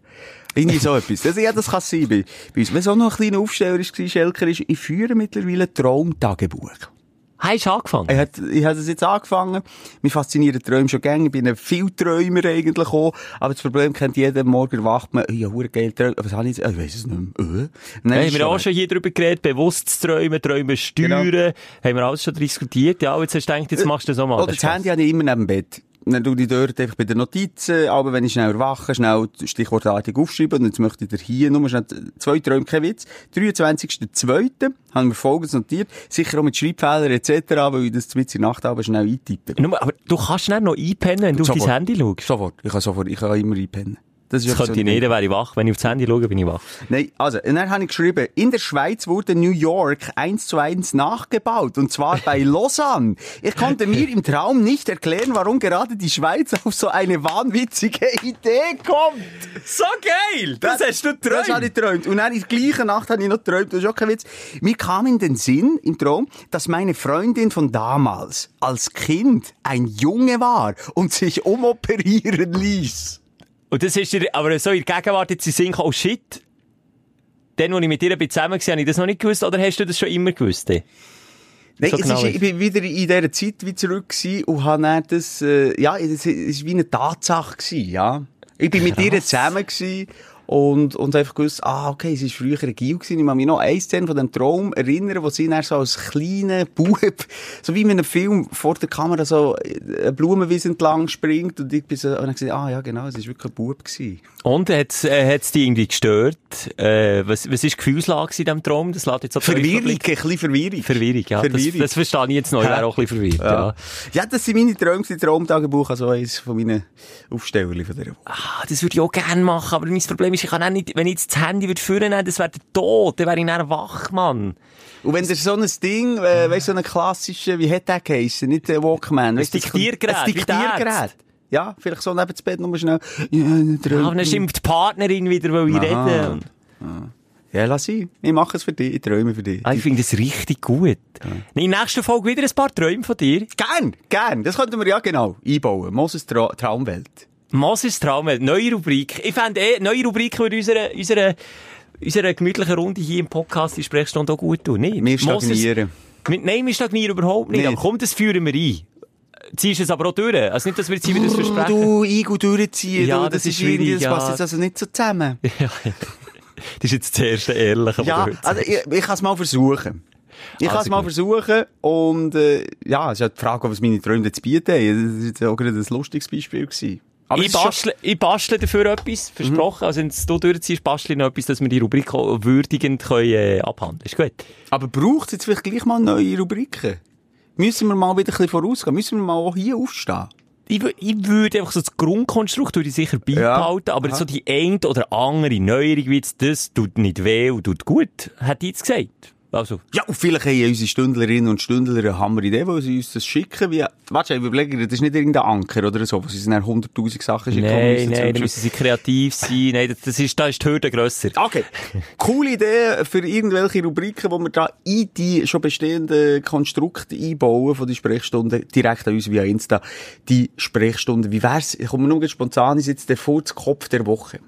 Irgendwie so etwas. Das, ja, das kann sein bei, bei uns. Wenn so noch ein kleiner Aufsteller war, Schelker, ist, ich führe mittlerweile ein Traumtagebuch. Hast du angefangen? Ich, hat, ich habe es jetzt angefangen. Mich faszinieren Träume schon gerne. Ich bin ein Vielträumer eigentlich auch. Aber das Problem kennt jeder. Morgen wacht man, ja, hure geil träumen. Was habe ich jetzt? Ich weiss es nicht mehr. Äh. Dann haben wir auch schon hier drüber geredet. Bewusst zu träumen, träumen steuern. Genau. Haben wir alles schon diskutiert. Ja, jetzt hast du gedacht, jetzt machst du das auch mal. Oder das, das Handy habe ich immer neben dem Bett dann tu ich dort einfach bei den Notizen, aber wenn ich schnell erwache, schnell stichwortartig aufschreiben, und jetzt möchte ich dir hier nur schnell zwei Träume, kein Witz. 23.02. haben wir Folgendes notiert, sicher auch mit Schreibfehlern etc., weil ich das mit der Nacht aber schnell eintippe. Aber du kannst schnell noch einpennen, wenn du sofort. auf dein Handy schaust? Sofort. Ich kann sofort, ich kann immer einpennen. Das, das könnte ich nicht, wäre ich wach. Wenn ich aufs Handy schaue, bin ich wach. Nein, also, und dann habe ich geschrieben, in der Schweiz wurde New York eins zu eins nachgebaut. Und zwar bei Lausanne. Ich konnte mir im Traum nicht erklären, warum gerade die Schweiz auf so eine wahnwitzige Idee kommt. So geil! Das, das hast du geträumt. Das habe ich geträumt. Und dann in der gleichen Nacht habe ich noch geträumt. Das ist auch kein Witz. Mir kam in den Sinn, im Traum, dass meine Freundin von damals als Kind ein Junge war und sich umoperieren ließ. Und das ist dir, aber so in der Gegenwart jetzt in Sinn oh shit. Dann, als ich mit dir zusammen war, habe ich das noch nicht gewusst, oder hast du das schon immer gewusst? Nein, so genau ist, ich bin wieder in dieser Zeit wie zurück und habe dann das, äh, ja, das war wie eine Tatsache gewesen, ja. Ich bin mit ihr zusammen gewesen und, und einfach gewusst, ah, okay, es war früher ein Gil gewesen. Ich kann mich noch eine Szene von dem Traum erinnern, wo sie dann so als kleiner Bub, so wie in einem Film vor der Kamera so eine Blumenwiese entlang springt und ich bin so, und dann gesagt, ah, ja, genau, es war wirklich ein Bub gewesen. Und hat's, äh, hat's dich irgendwie gestört? Äh, was, was ist die Gefühlslage in diesem Traum? Das lässt jetzt auch Verwirrung, ein bisschen Verwirrung. Verwirrung, ja. Verwirrung. Das, das verstehe ich jetzt noch. Ich wäre auch ein bisschen verwirrt, ja. Ja, ja das sind meine Träume, das Traumtagebuch, also eines von meinen Aufstellungen von der Woche. Ah, das würde ich auch gerne machen, aber mein Problem ist, ich kann auch nicht, wenn ich jetzt das Handy würde führen würde, das wäre der Tod, dann wäre ich dann wach, Mann. Und wenn der so ein Ding, äh, weißt du, so ein klassischer, wie hat der geheissen? Nicht der Walkman. Ein Diktiergerät. Ein Diktiergerät. Ja, vielleicht so neben das Bett nochmal schnell. Ja, ja dann schimpft die Partnerin wieder, weil ich rede. Ja, lass ihn. Ich mache es für dich. Ich träume für dich. Ah, ich finde es richtig gut. Ja. In der nächsten Folge wieder ein paar Träume von dir. Gern, gern. Das könnten wir ja genau einbauen. Moses Tra Traumwelt. Moses Traumwelt. Neue Rubrik. Ich fände eh, neue Rubrik würde unserer, unserer, unserer gemütlichen Runde hier im Podcast die Sprechstunde auch gut tun. Nee, wir stagnieren. Moses, nein, wir stagnieren überhaupt nicht. Nee. Aber komm, das führen wir ein ziehst es aber auch durch. Also nicht, dass wir jetzt wieder das versprechen. Du, Igu durchziehen. Ja, du, das, das, ist schwierig. Das ja. passt jetzt also nicht so zusammen. Ja. Das ist jetzt das erste Ehrliche, Ja, also ich, ich kann es mal versuchen. Ich also kann es mal versuchen und äh, ja, es ist halt die Frage, was meine Träume zu bieten haben. Das war jetzt auch gerade ein lustiges Beispiel. Gewesen. Aber ich bastle, ich bastle dafür etwas, versprochen. Mhm. Also, wenn du durchziehst, bastle ich noch etwas, dass wir die Rubrik würdigend können, äh, abhandeln Ist gut. Aber braucht es jetzt vielleicht gleich mal neue Rubriken? Müssen wir mal wieder ein bisschen vorausgehen? Müssen wir mal auch hier aufstehen? Ich, ich würde einfach so das Grundkonstrukt würde ich sicher beibehalten, ja. aber Aha. so die eine oder andere Neuerung, wie das, tut nicht weh und tut gut, hat jetzt gesagt. Also. Ja, und vielleicht haben unsere Stündlerinnen und Stündler eine Hammeridee, wo sie uns das schicken. Wie, warte, ich überlege, das ist nicht irgendein Anker oder so, wo sie dann 100.000 Sachen schicken. Nein, nein, da müssen sie kreativ sein. Nein, das ist, da ist die Hürde grösser. Okay. Coole Idee für irgendwelche Rubriken, wo wir da in die schon bestehenden Konstrukte einbauen von der Sprechstunde, direkt an uns via Insta. Die Sprechstunde. Wie wär's? Ich komme nur spontan, ist jetzt der Furzkopf der Woche.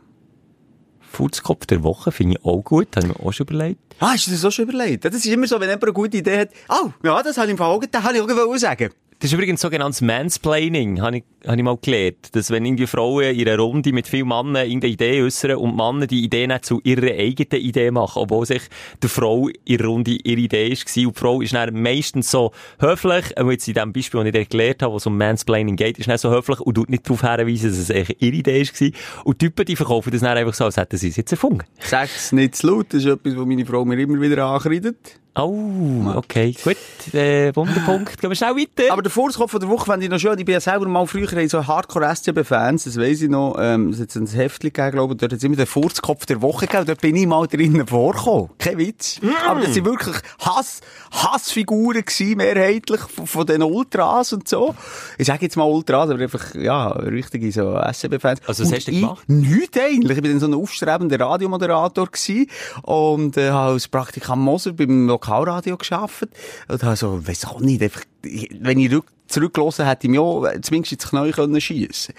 Furzkopf der Woche finde ich auch gut, habe ich mir auch schon überlegt. Ah, hast du das auch schon überlegt? Das ist immer so, wenn jemand eine gute Idee hat. Oh, ja, das habe ich im Fall auch, das habe ich auch sagen. Das ist übrigens sogenanntes Mansplaining, habe ich, habe ich mal gelernt. Dass wenn irgendwie Frauen in einer Runde mit vielen Männern irgendeine Idee äußern und Männer die Idee nicht zu ihrer eigenen Idee machen, obwohl sich der Frau in der Runde ihre Idee war. Und die Frau ist dann meistens so höflich, und jetzt in dem Beispiel, das ich dir gelernt habe, wo es um Mansplaining geht, ist dann so höflich und tut nicht darauf hinweisen, dass es eigentlich ihre Idee war. Und die Typen, die verkaufen das dann einfach so, als hätten sie es jetzt erfunden. Sag es nicht zu laut, das ist etwas, was meine Frau mir immer wieder ankreidet. Oh, okay. Gut, äh, Wunderpunkt. Gehen wir schnell weiter. Aber der Vorskopf von der Woche, wenn ich noch schön, ich bin ja selber mal früher in so Hardcore-SCB-Fans, das weiss ich noch, ähm, es hat ein Heftchen gegeben, glaube ich, dort hat es immer den Furzkopf der Woche gegeben, dort bin ich mal drinnen vorgekommen. Kein Witz. Aber das sind wirklich Hass, Hassfiguren gewesen, mehrheitlich, von, von den Ultras und so. Ich sage jetzt mal Ultras, aber einfach, ja, richtige so SCB-Fans. Also, was Und hast du gemacht? Nichts eigentlich. Ich bin dann so ein aufstrebender Radiomoderator gewesen und äh, als Praktikant Moser beim Lokalradio geschafft und habe so, weiss auch nicht, einfach, wenn ich rück, zurückgelassen hätte ich mich auch zumindest ins Knie können schiessen.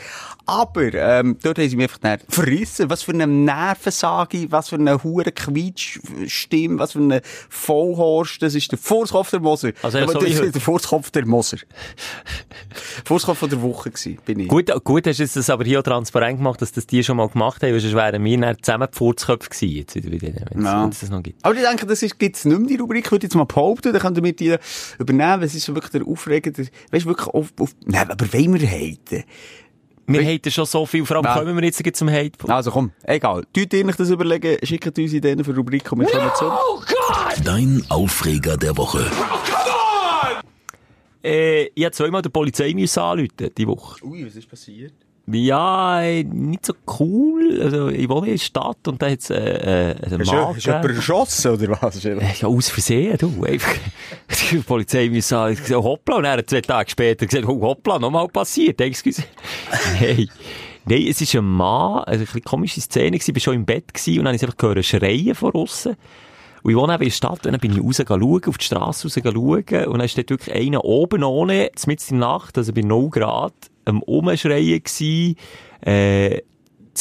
Aber ähm, dort haben sie mich einfach dann verrissen. Was für eine Nervensage, was für eine hure Quietschstimme, was für eine Vollhorst. Das ist der Vorskopf der Moser. Also, Aber so das ist der Vorskopf der Moser. Vorskopf von der Woche gewesen, bin ich. Gut, gut hast du das aber hier auch transparent gemacht, dass das die schon mal gemacht haben, weil sonst wären wir dann zusammen die Furzköpfe gewesen, jetzt wieder, wieder, wenn Ja. es das noch gibt. Aber ich denke, das ist, gibt's nicht mehr, die Rubrik, würde ich jetzt mal behaupten, dann könnt ihr mit die übernehmen, es ist so wirklich der aufregende, weißt du, wirklich auf, auf, nein, aber wollen wir haten? Wir haten schon so viel, vor allem Ja. kommen wir jetzt zum Hate. Also komm, egal. Tut ihr euch das überlegen, schickt uns Ideen für Rubrik und wir kommen zu. Dein Aufreger der Woche. Äh, ich musste zweimal der Polizei müssen anrufen, die Woche. Ui, was ist passiert? Ja, äh, nicht so cool. Also, ich wohne in der Stadt und da hat es äh, äh, einen Hast Mann du, hast du jemanden erschossen, oder was? Äh, Ja, aus Versehen, du. Einfach, die Polizei muss sagen, hoppla, und dann zwei Tage später gesagt, oh, hoppla, nochmal passiert, excuse. hey. Nein, es ist ein Mann, also ein bisschen komische Szene gewesen, ich war schon im Bett gewesen, und dann habe ich einfach gehört, schreien von aussen. Und ich wohne eben in der Stadt, und dann bin ich raus schauen, auf die Straße raus schauen, und dann steht wirklich einer oben ohne, mitten in der Nacht, also bei 0 Grad, am Umschreien gewesen, äh,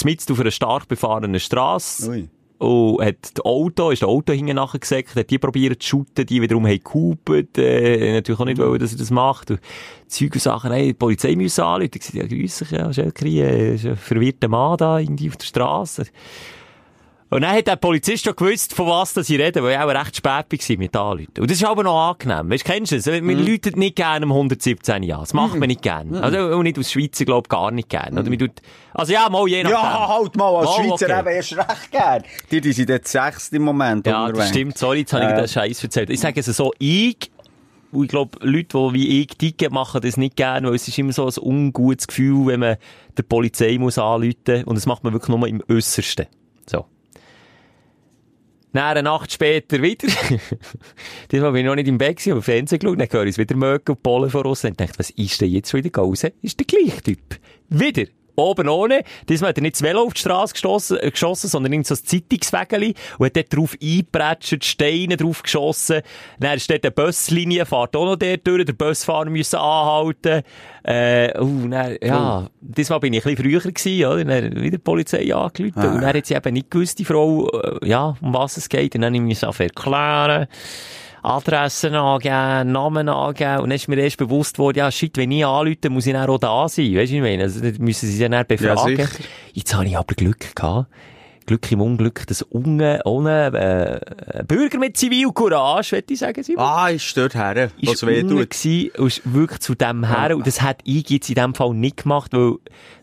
mitten auf einer stark befahrenen Straße. Ui. Und hat das Auto, ist das Auto hinten nachgesackt, hat die probiert zu shooten, die wiederum haben gehupet, äh, natürlich auch nicht wollen, dass er das macht. Und Zeug und Sachen, hey, die Polizei müssen anrufen. Ich gesagt, ja, grüß dich, ja, äh, ist ein verwirrter Mann da, irgendwie auf der Straße. Und dann hat der Polizist schon gewusst, von was das ich rede, weil ich auch recht spät war mit Anrufen. Und das ist aber noch angenehm. Weißt, kennst du es? Man Mhm. läutet nicht gerne um 117 Jahre. Das macht man nicht gerne. Also, auch nicht aus Schweizer, glaub gar nicht gerne. Oder man tut, also ja, mal je nachdem. Ja, halt mal, als Mal, Schweizer okay. eben erst recht gern. Die, die sind jetzt sechst im Moment Ja, das stimmt. Sorry, jetzt habe ich Äh. den Scheiß erzählt. Ich sage es so, ich, und ich glaube, Leute, die wie ich ticken, machen das nicht gerne, weil es ist immer so ein ungutes Gefühl, wenn man der Polizei muss anrufen und das macht man wirklich nur im Äußersten. So. Dann eine Nacht später wieder. Diesmal bin ich noch nicht im Bett, aber Fernsehen geschaut, dann höre ich es wieder mögen und Pollen von außen und dachte, was ist denn jetzt wieder raus? Ist der gleiche Typ. Wieder. Oben ohne. Diesmal hat er nicht das Velo auf die Straße geschossen, äh, geschossen sondern irgend so ein Zeitungswägeli und hat dort drauf eingepratscht, Steine drauf geschossen. Dann ist dort eine Buslinie, fährt auch noch dort durch, der Busfahrer müssen anhalten. Äh, uh, dann, ja, diesmal bin ich ein bisschen früher gewesen, oder? Dann wieder die Polizei angerufen und dann hat sie eben nicht gewusst, die Frau, äh, ja, um was es geht. Und dann habe ich mich erklären. Adressen angeben, Namen angeben. Und dann ist mir erst bewusst worden, ja, shit, wenn ich anrufe, muss ich dann auch da sein. Weißt du, ich meine? Also, dann müssen sie dann befragen. sicher. Jetzt habe ich aber Glück gehabt. Glück im Unglück, dass unten, ohne, äh, Bürger mit Zivilcourage, würde ich sagen, Simon. Ah, ist dort her, was ist weh tut. ist wirklich zu dem her. Und das hat ich jetzt in dem Fall nicht gemacht, weil,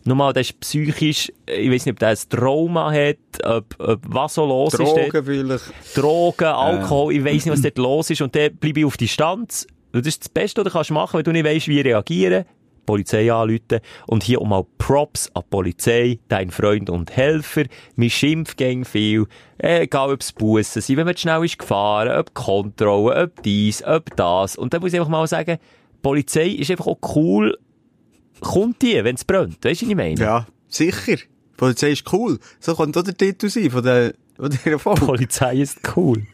nochmal, das ist psychisch, ich weiß nicht, ob der ein Trauma hat, ob, ob was so los ist. dort. Drogen vielleicht. Drogen, Alkohol, ich weiss nicht, was dort los ist. Und dann bleibe ich auf Distanz. Das ist das Beste, was du kannst machen, wenn du nicht weißt, wie reagieren. Polizei anrufen. Und hier auch mal Props an Polizei, dein Freund und Helfer. Mein Schimpf gegen viel. Egal, ob es Bussen sind, wenn man schnell ist gefahren, ob Kontrollen, ob dies, ob das. Und dann muss ich einfach mal sagen, Polizei ist einfach auch cool. Kommt die, wenn es brennt. Weißt du, was ich meine? Ja, sicher. Die Polizei ist cool. So könnte auch der Titel sein von der, von Folge. Polizei ist cool.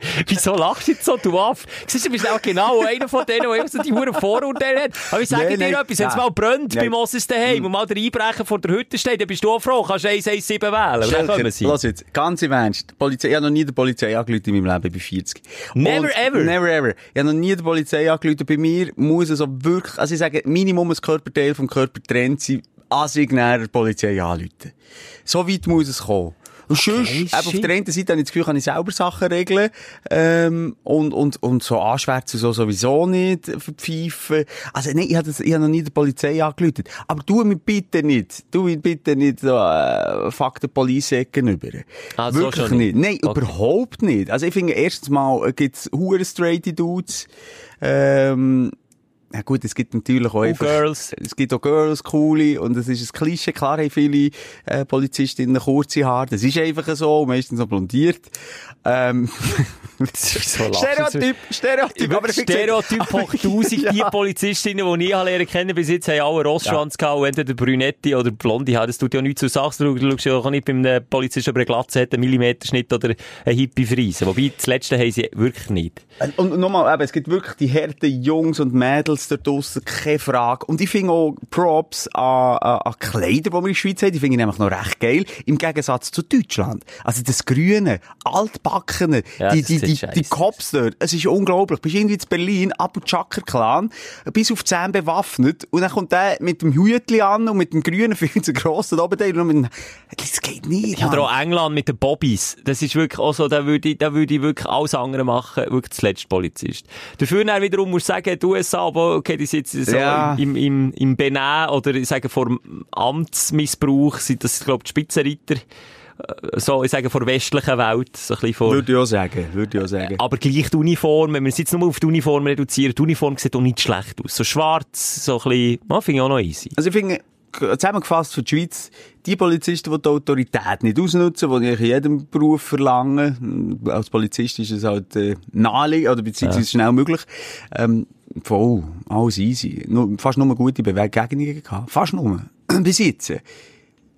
Wieso lachst du jetzt so, du Aff? Siehst du, bist auch genau einer von denen, der immer so die Huren Vorurteile hat. Aber ich sage Nein, dir nein, etwas, wenn es mal brennt Nein. bei Moses daheim und mal der Einbrecher vor der Hütte steht, dann bist du auch froh, kannst du 117 wählen. Und dann kommen sie. Lass jetzt, ganz im Ernst. Die Polizei, ich habe noch nie die Polizei angerufen in meinem Leben, bin 40. Never ever? Never ever. Ich habe noch nie die Polizei angerufen. Bei mir muss es auch wirklich, also ich sage, Minimum ein Körperteil vom Körper trennt sein, als ich näher die Polizei anrufen. So weit muss es kommen. Und sonst, eben auf der einen Seite habe ich das Gefühl, kann ich selber Sachen regeln, ähm, und, und, und so anschwärzen so sowieso nicht verpfeifen. Also, nein, ich habe das, ich habe noch nie der Polizei angerufen. Aber du mir bitte nicht, du mir bitte nicht so, äh, fuck der Polizei gegenüber. Ah, so Wirklich schon nicht. Nein, Okay. überhaupt nicht. Also, ich finde, erstens mal äh, gibt's hure straighte Dudes, ähm, ja gut, es gibt natürlich auch einfach... Girls. Es gibt auch Girls, coole, und es ist ein Klischee. Klar haben viele äh, Polizistinnen kurze Haare. Das ist einfach so, meistens so blondiert. Ähm, so. Stereotyp, Stereotyp. Aber Stereotyp hoch 1000. Die Ja. Polizistinnen, die ich lernen kennen, bis jetzt haben alle Rossschwanz gehabt, und entweder Brünette oder Blonde haben. Das tut ja nichts zur Sache. Du schaust ja auch nicht beim einem Polizisten, ob er eine Glatze hat, einen Millimeterschnitt oder eine Hippie-Friese. Wobei, das Letzte haben sie wirklich nicht. Und nochmal, eben, es gibt wirklich die harten Jungs und Mädels da draussen, keine Frage. Und ich finde auch Props an, an, an Kleider, die wir in der Schweiz haben, die finde ich nämlich noch recht geil. Im Gegensatz zu Deutschland. Also das Grüne, Altbackene, Ja, die, die, die, die Cops dort. Es ist unglaublich. Bist irgendwie in Berlin, Abu Chakr Clan, bis auf 10 bewaffnet. Und dann kommt der mit dem Hütli an und mit dem grünen viel zu grossen Oberteil und mit dem, das geht nicht. Ja, oder auch England mit den Bobbys. Das ist wirklich auch so, da würde ich, da würde ich wirklich alles andere machen, wirklich das letzte Polizist. Dafür dann wiederum muss ich sagen, die USA, aber okay, die jetzt so Ja. im, im, im Benehmen oder ich sage vor Amtsmissbrauch sind das, glaube ich, die Spitzenreiter, äh, so, ich sage vor westlichen Welt, so ein bisschen vor, Würde ich auch sagen, würde ich auch sagen. aber gleich die Uniform, wenn wir es jetzt nur auf die Uniform reduzieren, die Uniform sieht auch nicht schlecht aus. So schwarz, so ein bisschen, ja, finde ich auch noch easy. Also ich finde, zusammengefasst für die Schweiz, die Polizisten, die die Autorität nicht ausnutzen, die ich in jedem Beruf verlange, als Polizist ist es halt äh, naheliegend, oder beziehungsweise schnell möglich, ähm, voll, alles easy. Nur, fast nur gute Begegnungen gehabt. Fast nur. Bis jetzt.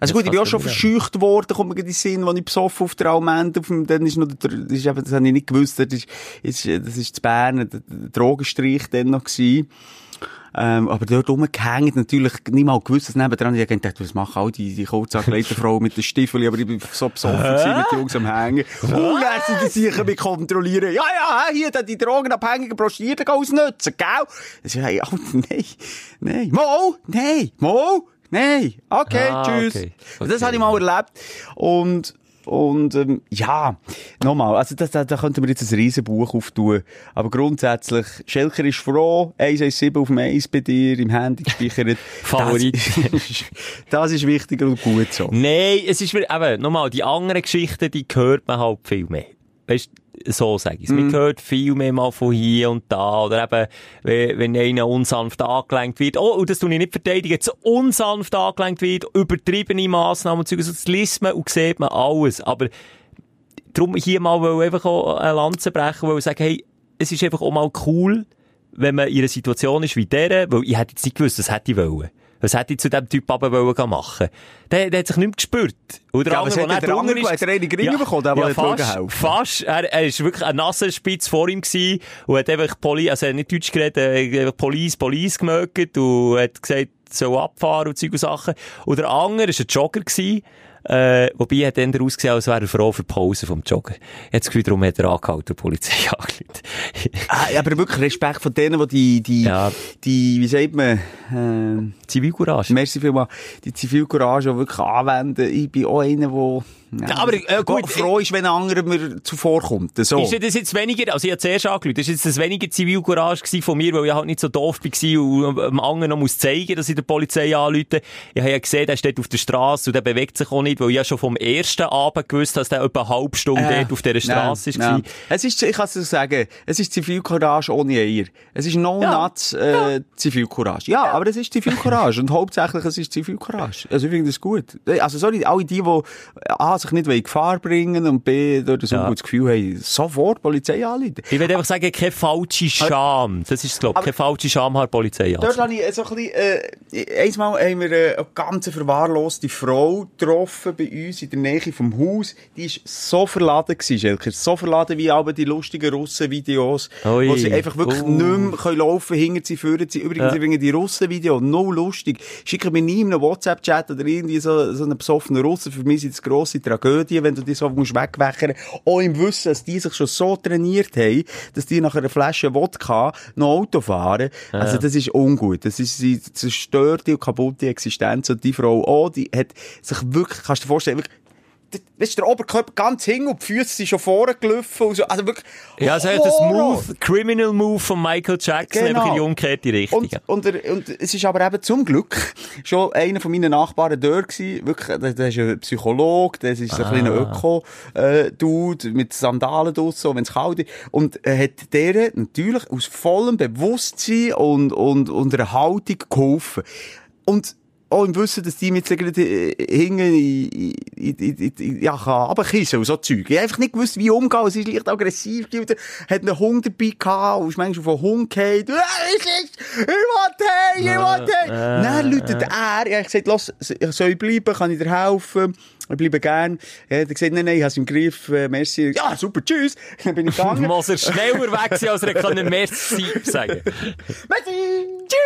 Also gut, ich bin auch schon verscheucht worden, kommt mir in den Sinn, als ich besoffen auf der Almende, auf dem, dann ist noch der, das ist eben, das habe ich nicht gewusst, das ist, ist, das ist zu Bern, der, Drogenstrich dann noch gewesen. Ähm, aber dort rumgehängt, natürlich mal gewusst, dass nebendran, ich gedacht, was machen all die, die kurz angeleiteten Frauen mit den Stiefeln, aber ich bin so besoffen gewesen mit den Jungs am Hängen. Oh, lass sie die sicher mich kontrollieren. Ja, ja, hier, da die drogenabhängigen Prostierten ausnutzen, gell? Das ist, hey, Alter, nein, nein, Mo, nein, Mo, nein, okay, Ah, tschüss. okay. Das Okay. habe ich mal erlebt. Und, und ähm, ja, nochmal, also das, da, da könnten wir jetzt ein Riesenbuch auftun. Aber grundsätzlich, Schelker ist froh, 117 auf dem Eis bei dir im Handy gespeichert. Favorit. Das ist, das ist wichtig und gut so. Nein, es ist, mir- eben, nochmal, die anderen Geschichten, die hört man halt viel mehr. Weißt, so sage ich es. Man hört viel mehr mal von hier und da, oder eben, wenn, wenn einer unsanft angelenkt wird. Oh, und das tue ich nicht verteidigen, jetzt unsanft angelenkt wird, übertriebene Massnahmen und so, das liest man und sieht man alles. Aber, darum hier mal will einfach auch eine Lanze brechen, weil ich sagen, hey, es ist einfach auch mal cool, wenn man in einer Situation ist wie der, weil ich hätte jetzt nicht gewusst, das hätte ich wollen. Was hätte ich zu dem Typ aber wollen machen? Der, der hat sich nicht mehr gespürt. Oder Ja, aber was hat der andere- hat er einen Ring bekommen, der, wollen fast, helfen? fast. Er, er ist wirklich ein nasser Spitz vor ihm gewesen und hat einfach Poli, also er hat nicht Deutsch geredet, er hat einfach Police, Police gemögt und hat gesagt, soll abfahren und Zeug und Sachen. Und der andere war ein Jogger gewesen, äh, wobei er dann ausgesehen, als wäre er froh für die Pause vom Joggen. Das Gefühl, darum hat er angehalten, die Polizei angehalten. Ah, aber wirklich Respekt von denen, die, die, die, Ja. die wie sagt man, äh, Zivilcourage. merci vielmal, die Zivilcourage auch wirklich anwenden. Ich bin auch einer, der, ja, Aber, äh, gut, der froh ist, wenn ein anderer mir zuvorkommt. So. Ist ja das jetzt weniger, also ich habe zuerst angeschaut, ist jetzt das weniger Zivilcourage von mir, weil ich halt nicht so doof war und dem anderen noch muss zeigen, dass ich der Polizei anrufe. Ich habe ja gesehen, der steht auf der Straße und der bewegt sich auch nicht, weil ich ja schon vom ersten Abend gewusst dass der etwa eine halbe Stunde Äh, dort auf dieser Straße nein, war. nein. Es ist, ich kann es sagen, es ist Zivilcourage ohne Eier. Es ist no Ja. nuts äh, Zivilcourage. Ja, aber es ist Zivilcourage und hauptsächlich es ist Zivilcourage. Also ich finde das gut. Also sorry, alle die, die A, sich nicht in Gefahr bringen und B, dort so Ja. gutes Gefühl haben, sofort Polizei anrufen. Ich will einfach sagen, keine falsche Scham. Das ist es, glaube ich. Keine falsche Scham hat die Polizei Dort an. habe ich so ein bisschen, äh, einmal haben wir äh, eine ganz verwahrloste Frau getroffen bei uns in der Nähe vom Haus. Die ist so verladen gewesen, Schelker. So verladen wie aber die lustigen Russen-Videos, wo sie einfach wirklich Uh. nicht mehr können laufen hinter sie, führen sie. Übrigens, Ja. finde die Russen-Videos no lustig. Schicken mir nie in einem WhatsApp-Chat oder irgendwie so, so einen besoffenen Russen. Für mich sind das grosse Tragödie, wenn du die so musst wegwächern. Auch im Wissen, dass die sich schon so trainiert haben, dass die nach einer Flasche Wodka noch Auto fahren. Also das ist ungut. Das ist sie zerstörte und kaputte Existenz. Und die Frau auch, die hat sich wirklich, kannst du dir vorstellen, wirklich weißt, der Oberkörper ganz hing und die Füße sind schon vorgelaufen und so. Also wirklich. Ja, also das. Move, Criminal Move von Michael Jackson, Genau. einfach in die umgekehrte Richtung. Und, und, er, und es ist aber eben zum Glück schon einer von meinen Nachbarn dort gewesen. Wirklich, der, der ist ein Psychologe, der ist so ein kleiner Öko-Dude mit Sandalen draussen, wenn es kalt ist. Und er hat der natürlich aus vollem Bewusstsein und, und, und einer Haltung geholfen. Und auch im Wissen, dass die mit so gerade äh, in, ja, runterkissen und so Zeug. Ich einfach nicht gewusst, wie umgehen. Es ist leicht aggressiv gewesen. Hat einen Hund dabei gehabt und ist manchmal auf einen Hund gefallen. «Ah, es ist- Ich will heim, ich will heim. Dann läutet er. Ich hab gesagt, los, soll ich bleiben? Kann ich dir helfen? Ich bleibe gern. Er hat gesagt, nein, nein, ich hab's im Griff. Äh, merci. Ja, super, tschüss. Dann bin ich gegangen. Muss er schneller weg sein, als er kann Merci sagen merci. Tschüss.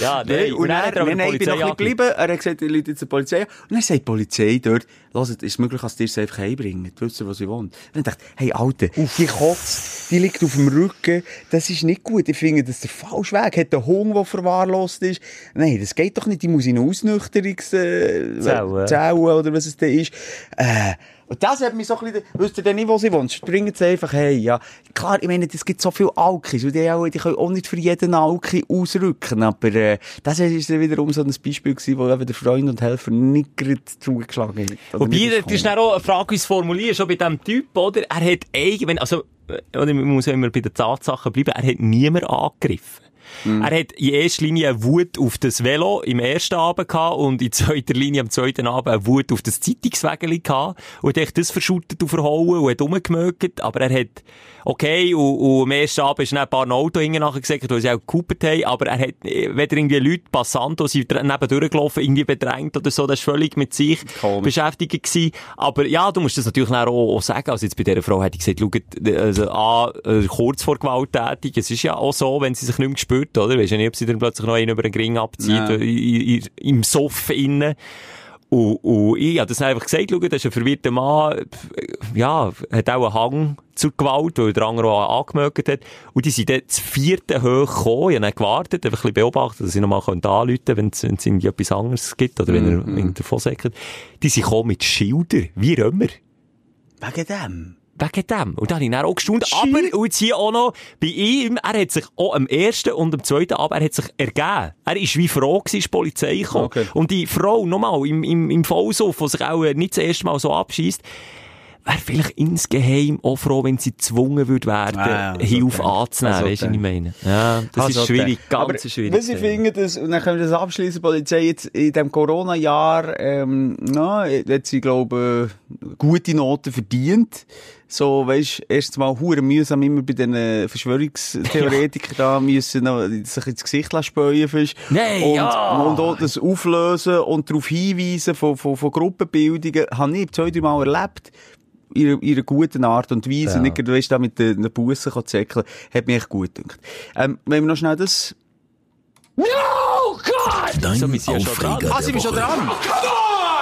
Ja, nein. Nein, und dann, nein, die ich bin noch ein geblieben. Er hat gesagt, er läutet jetzt die Polizei. Und dann sagt die Polizei dort, hört, ist es möglich, dass die es einfach heimbringen? Die wissen, wo sie wohnt. Und dann dachte hey, Alter, die kotzt, die liegt auf dem Rücken. Das ist nicht gut. Ich finde, das ist der falsche Weg. Hat einen Hund, der verwahrlost ist. Nein, das geht doch nicht. Die muss in eine Ausnüchterungs, äh, Zelle. Zelle oder was es da ist. Äh, und das hat mich so ein bisschen, wisst ihr denn nicht, wo sie wohnt? Springen sie einfach hey, ja. Klar, ich meine, es gibt so viele Alkis, und die, auch, die können auch nicht für jeden Alki ausrücken, aber, äh, das ist dann wiederum so ein Beispiel gewesen, wo eben der Freund und Helfer nicht gerade zugeschlagen hat. Oder Wobei, das ist dann auch eine Frage, wie es formuliert, schon bei diesem Typ, oder? Er hat eigentlich, also, äh, oder man muss ja immer bei den Tatsachen bleiben, er hat niemand angegriffen. Er hat in erster Linie eine Wut auf das Velo im ersten Abend gehabt und in zweiter Linie am zweiten Abend eine Wut auf das Zeitungswägeli gehabt und hat das verschüttet und verhauen und hat rumgemögt, aber er hat, okay, und, und am ersten Abend ist ein paar Auto nachher gesagt, weil sie auch gekupert haben, aber er hat äh, weder irgendwie Leute, Passanten, die sind neben durchgelaufen, irgendwie bedrängt oder so, das ist völlig mit sich Komisch. beschäftigt gewesen. Aber ja, du musst das natürlich auch, auch sagen. Also jetzt bei dieser Frau hätte ich gesagt, schaut, also, A, äh, kurz vor gewalttätig, es ist ja auch so, wenn sie sich nicht mehr spürt, oder? Weisst ja nicht, ob sie dann plötzlich noch einen über den Ring abzieht, Ja. äh, im Soff innen. Und, und ich habe das einfach gesagt, schau, das ist ein verwirrter Mann, ja, hat auch einen Hang zur Gewalt, weil der andere auch angemeldet hat. Und die sind dann das vierte hoch gekommen, ich habe dann gewartet, einfach ein bisschen beobachtet, dass ich nochmal anrufen könnte, wenn es irgendwie etwas anderes gibt, oder wenn er irgendwie davon sagt. Die sind gekommen mit Schildern, wie Römer. Wegen dem. Wegen dem. Und da habe ich dann auch gestaunt. Aber, und jetzt hier auch noch, bei ihm, er hat sich auch am ersten und am zweiten Abend, er hat sich ergeben. Er ist wie froh gewesen, ist die Polizei gekommen. Okay. Und die Frau, nochmal, im, im, im Vollsuff, die sich auch nicht das erste Mal so abschießt, wäre vielleicht insgeheim auch froh, wenn sie gezwungen würde werden, Ah, ja, Hilfe okay. anzunehmen. Also, weißt du, was okay. ich meine? Ja, das Also, ist schwierig, okay. ganz Aber schwierig. Was ich finde, das, und dann können wir das abschließen, Polizei jetzt in diesem Corona-Jahr, ähm, na, hat sie, glaube ich, gute Noten verdient. So, weisst, erst mal hure mühsam immer bei den äh, Verschwörungstheoretikern da müssen sich ins Gesicht lassen späuen fast. Nein, und, ja. und auch das Auflösen und darauf hinweisen von, von, von Gruppenbildungen, habe ich zwei, drei Mal erlebt. In einer guten Art und Weise. Ja. Nicht, gerade, weisst, da mit den, Bussen zu zäckeln. Hat mich echt gut gedacht. Ähm, wenn wir noch schnell das Dein So, sind ja schon Aufreger dran. Ah, sind wir schon dran?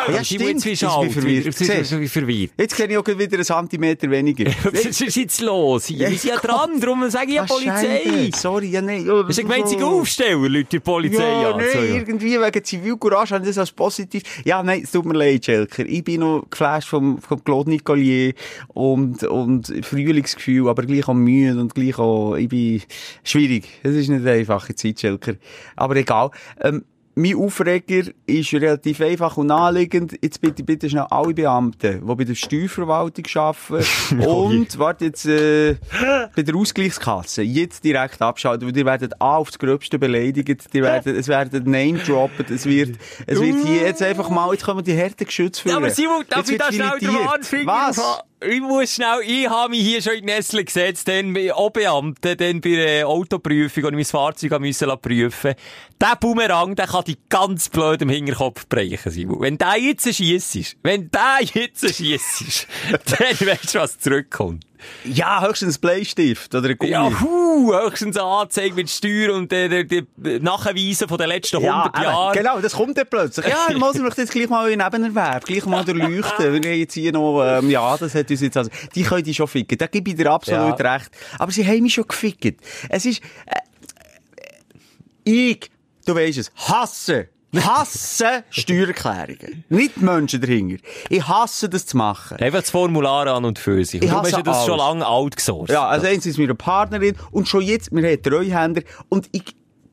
Ja, Aber sie stimmt. jetzt Jetzt bin alt, verwirrt. du? Jetzt kenne ich auch wieder einen Zentimeter weniger. Was ist jetzt los? Wir sind ja dran, darum sage ich ja Polizei. Sorry, ja, nein. Ja, ist ein gemeinsamer Aufsteller, Leute, die Polizei Ja, nein, ja. irgendwie wegen Zivilcourage haben das als positiv. Ja, nein, es tut mir leid, Schelker. Ich bin noch geflasht vom, vom Claude Nicolier und, und Frühlingsgefühl, aber gleich auch müde und gleich auch, ich bin schwierig. Es ist nicht eine einfache Zeit, Schelker. Aber egal. Ähm, mein Aufreger ist relativ einfach und naheliegend. Jetzt bitte, bitte schnell alle Beamten, die bei der Steuerverwaltung arbeiten und, warte jetzt, äh, bei der Ausgleichskasse, jetzt direkt abschalten, weil ihr werdet A aufs Gröbste beleidigt, ihr werdet, es werden Name droppen, es wird, es wird hier jetzt einfach mal, jetzt kommen die harten Geschütze Ja, führen. aber Simon, darf ich da schnell filetiert. Warnfinger Was? Ich muss schnell, ich habe mich hier schon in Nestle gesetzt, dann bei Obeamten, dann bei der Autoprüfung, und ich mein Fahrzeug müssen prüfen. Der Bumerang, der kann dich ganz blöd im Hinterkopf brechen, Simon. Wenn der jetzt schiessest, wenn der jetzt schiessest, dann weißt du, was zurückkommt. Ja, höchstens Bleistift oder Gummi. Ja, hu, höchstens eine Anzeige mit Steuer und der, der, der Nachweisen von den letzten 100 eben, Jahren. Genau, das kommt dann plötzlich. Ja, ich muss mich jetzt gleich mal in Nebenerwerb, gleich mal durchleuchten. Wir haben jetzt hier noch, ähm, ja, das hat uns jetzt also, die können die schon ficken. Da gebe ich dir absolut Ja. recht. Aber sie haben mich schon gefickt. Es ist, äh, ich, du weisst es, hasse hasse Steuererklärungen. Nicht die Menschen dahinter. Ich hasse das zu machen. Einfach das Formular an und für sich. Ich Du hast hasse ja das schon alles. lange alt gesourced. Ja, also eins ist meine Partnerin und schon jetzt, wir haben Treuhänder und ich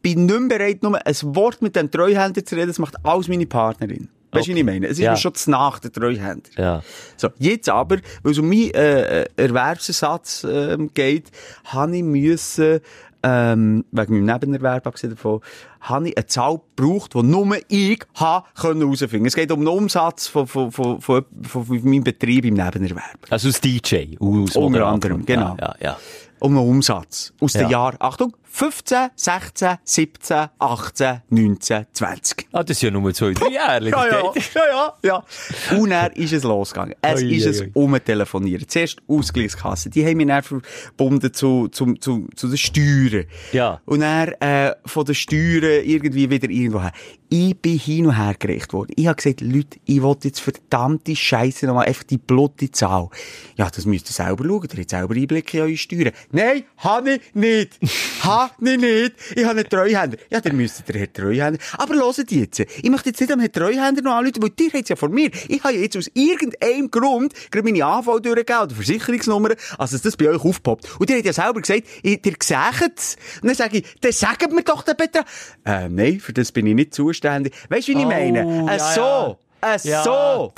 bin nicht mehr bereit, nur ein Wort mit dem Treuhänder zu reden, das macht alles meine Partnerin. Weißt du, wie ich meine? Es ist Ja. mir schon zu nach, der Treuhänder. Ja. So, jetzt aber, weil es um meinen äh, äh, Erwerbsersatz ähm, geht, habe ich müssen, ähm, wegen meinem Nebenerwerb davon, habe ich eine Zahl gebraucht, die nur ich herausfinden. Es geht um den Umsatz von, von, von, von, von, meinem Betrieb im Nebenerwerb. Also als DJ. Aus Unter anderem, genau. Ja, ja, ja. Um den Umsatz. Aus Ja. den Jahren, Achtung, 15, 16, 17, 18, 19, 20. Ah, das ist ja nur zwei, drei Jahre. Ja, ja, ja, ja, ja. Und dann ist es losgegangen. Es Ui, ist ui, es umtelefonieren. Zuerst Ausgleichskasse. Die haben mich dann verbunden zu, zu, zu, zu den Steuern. Ja. Und dann, äh, von den Steuern irgendwie wieder irgendwo her. Ich bin hin und her gerecht worden. Ich habe gesagt, Leute, ich will jetzt verdammte Scheiße nochmal einfach die blutige Zahl. Ja, das müsst ihr selber schauen. Ihr habt selber Einblick in eure Steuern. Nein, habe ich nicht. Habe ich nicht. Ich habe einen Treuhänder. Ja, dann müsst ihr Herr Treuhänder. Aber hört jetzt. Ich möchte jetzt nicht am Herrn Treuhänder noch anrufen, weil ihr habt ja von mir. Ich habe jetzt aus irgendeinem Grund gerade meine AV durchgegeben oder Versicherungsnummer, also dass das bei euch aufpoppt. Und ihr habt ja selber gesagt, ihr, ihr seht es. Und dann sage ich, dann sagt mir doch den Betrag. Äh, nein, für das bin ich nicht zuständig. Weißt du, wie ich Oh, meine? Äh, ja, so. Äh, Ja. so.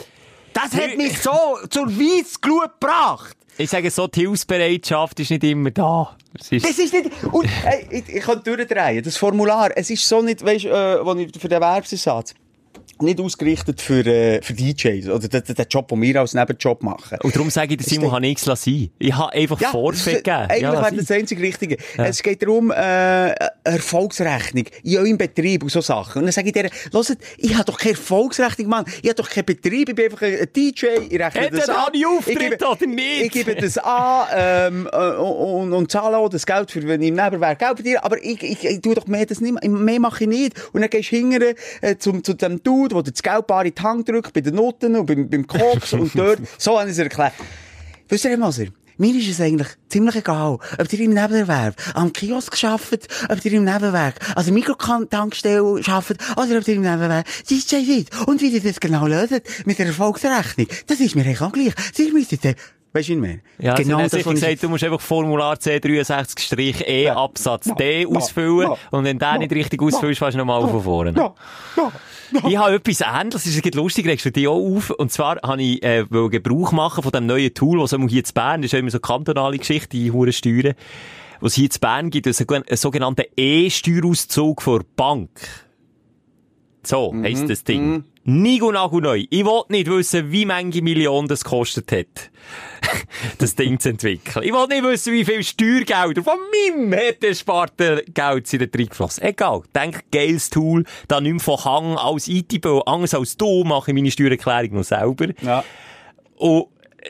Das hat mich so zur Weissglut gebracht. Ich sage so, die Hilfsbereitschaft ist nicht immer da. Es ist, Das ist nicht, und, ey, ich, ich kann durchdrehen. Das Formular, es ist so nicht, weißt, äh, wo ich, für den Erwerbsersatz, nicht ausgerichtet für, äh, für DJs, oder den, den Job, den wir als Nebenjob machen. und darum sage ich, Simon habe nichts sein. Ich habe einfach das Vorfeld gegeben. Eigentlich Ja, wäre das einzige Richtige. Es geht darum, äh, Erfolgsrechnung in eurem Betrieb und so Sachen. Und dann sage ich dir, hört, ich habe doch keine Erfolgsrechnung, Mann. Ich habe doch keinen Betrieb, ich bin einfach ein DJ, ich rechne Hat das da an. Auftritt Ich gebe- oder nicht? Ich gebe das an, ähm, äh, und, und zahle auch das Geld für, wenn ich im Nebenwerk Geld verdiene, aber ich, ich, ich tue doch mehr das nicht, mehr mache ich nicht. Und dann gehst du hinterher, äh, zum, zu dem Dude, der das Geld bar in die Hand drückt, bei den Noten und beim, beim Koks und dort. So habe ich es erklärt. Wisst ihr, Moser? Mir ist es eigentlich ziemlich egal, ob ihr im Nebenerwerb am Kiosk arbeitet, ob ihr im Nebenwerk an der Mikrotankstelle arbeitet, oder ob ihr im Nebenwerk DJ seid. Und wie ihr das genau löst mit der Erfolgsrechnung, das ist mir eigentlich auch gleich. Müssen dann, weißt du, wie ich meine? Ja, genau genau was ich- gesagt, du musst einfach Formular C63-E Absatz D ja, ausfüllen. ja, und wenn der nicht richtig ausfüllst, fährst du nochmal von vorne. Ja, ja, ja. Ich habe etwas Ähnliches, das ist lustig, regst du dich auch auf. Und zwar habe ich, äh, Gebrauch machen von dem neuen Tool, was hier zu Bern, das ist ja immer so kantonale Geschichte, die hure Steuern. Was hier zu Bern gibt, ist ein sogenannter E-Steuerauszug vor Bank. So, heisst das Ding. Nigo Nago neu. Ich will nicht wissen, wie viele Millionen das gekostet hat, das Ding zu entwickeln. Ich will nicht wissen, wie viel Steuergelder von meinem hätte ersparten Geld sind da reingeflossen. Egal. Denk, geiles Tool, da nicht mehr von Hang als IT-Bau, anders als du, mache ich meine Steuererklärung noch selber. Ja. Und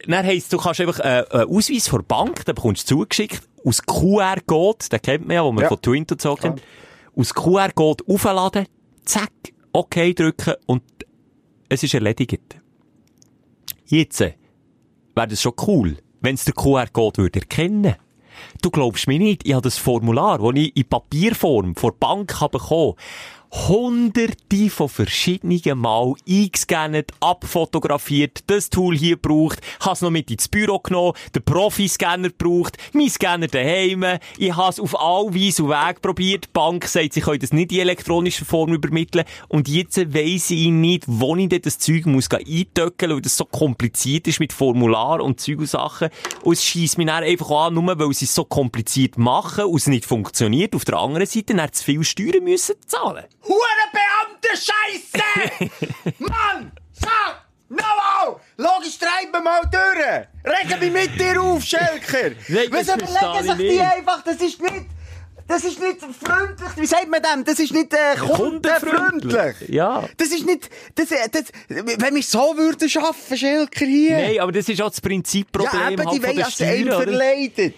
dann heisst, du kannst einfach äh, einen Ausweis von der Bank, den bekommst du zugeschickt, aus QR-Code, den kennt man ja, wo man Ja. von Twint und so kennt, aus QR-Code aufladen, zack, okay drücken und es ist erledigt. Jetzt äh, wäre das schon cool, wenn es der QR-Code würde erkennen. Du glaubst mir nicht, ich habe das Formular, das ich in Papierform vor der Bank bekommen hunderte von verschiedenen Mal eingescannt, abfotografiert, das Tool hier gebraucht, habe es noch mit ins Büro genommen, den Profi-Scanner gebraucht, mein Scanner daheim, ich habe es auf all Weise und Weg probiert, die Bank sagt, sie können das nicht in elektronischer Form übermitteln. Und jetzt weiss ich nicht, wo ich denn das Zeug muss eintöckeln, weil das so kompliziert ist mit Formular und Zeug und Sachen. Und es scheisst mich dann einfach an, nur weil sie es so kompliziert machen und es nicht funktioniert, auf der anderen Seite dann zu viel Steuern müssen zahlen. Hure Beamte Scheiße! Mann! Sag! Nochmal! Logisch, treiben wir mal durch! Regen mich mit dir auf, Schelker! Was überlegen sich ich die einfach? Das ist nicht... Das ist nicht freundlich. Wie sagt man dem? Das ist nicht äh, kundenfreundlich. Ja. Das ist nicht... Das, äh, das, wenn wir so würden schaffen, Schelker hier. Nein, aber das ist auch das Prinzipproblem ja, eben, halt die wollen einem Steuern, oder? verleidet.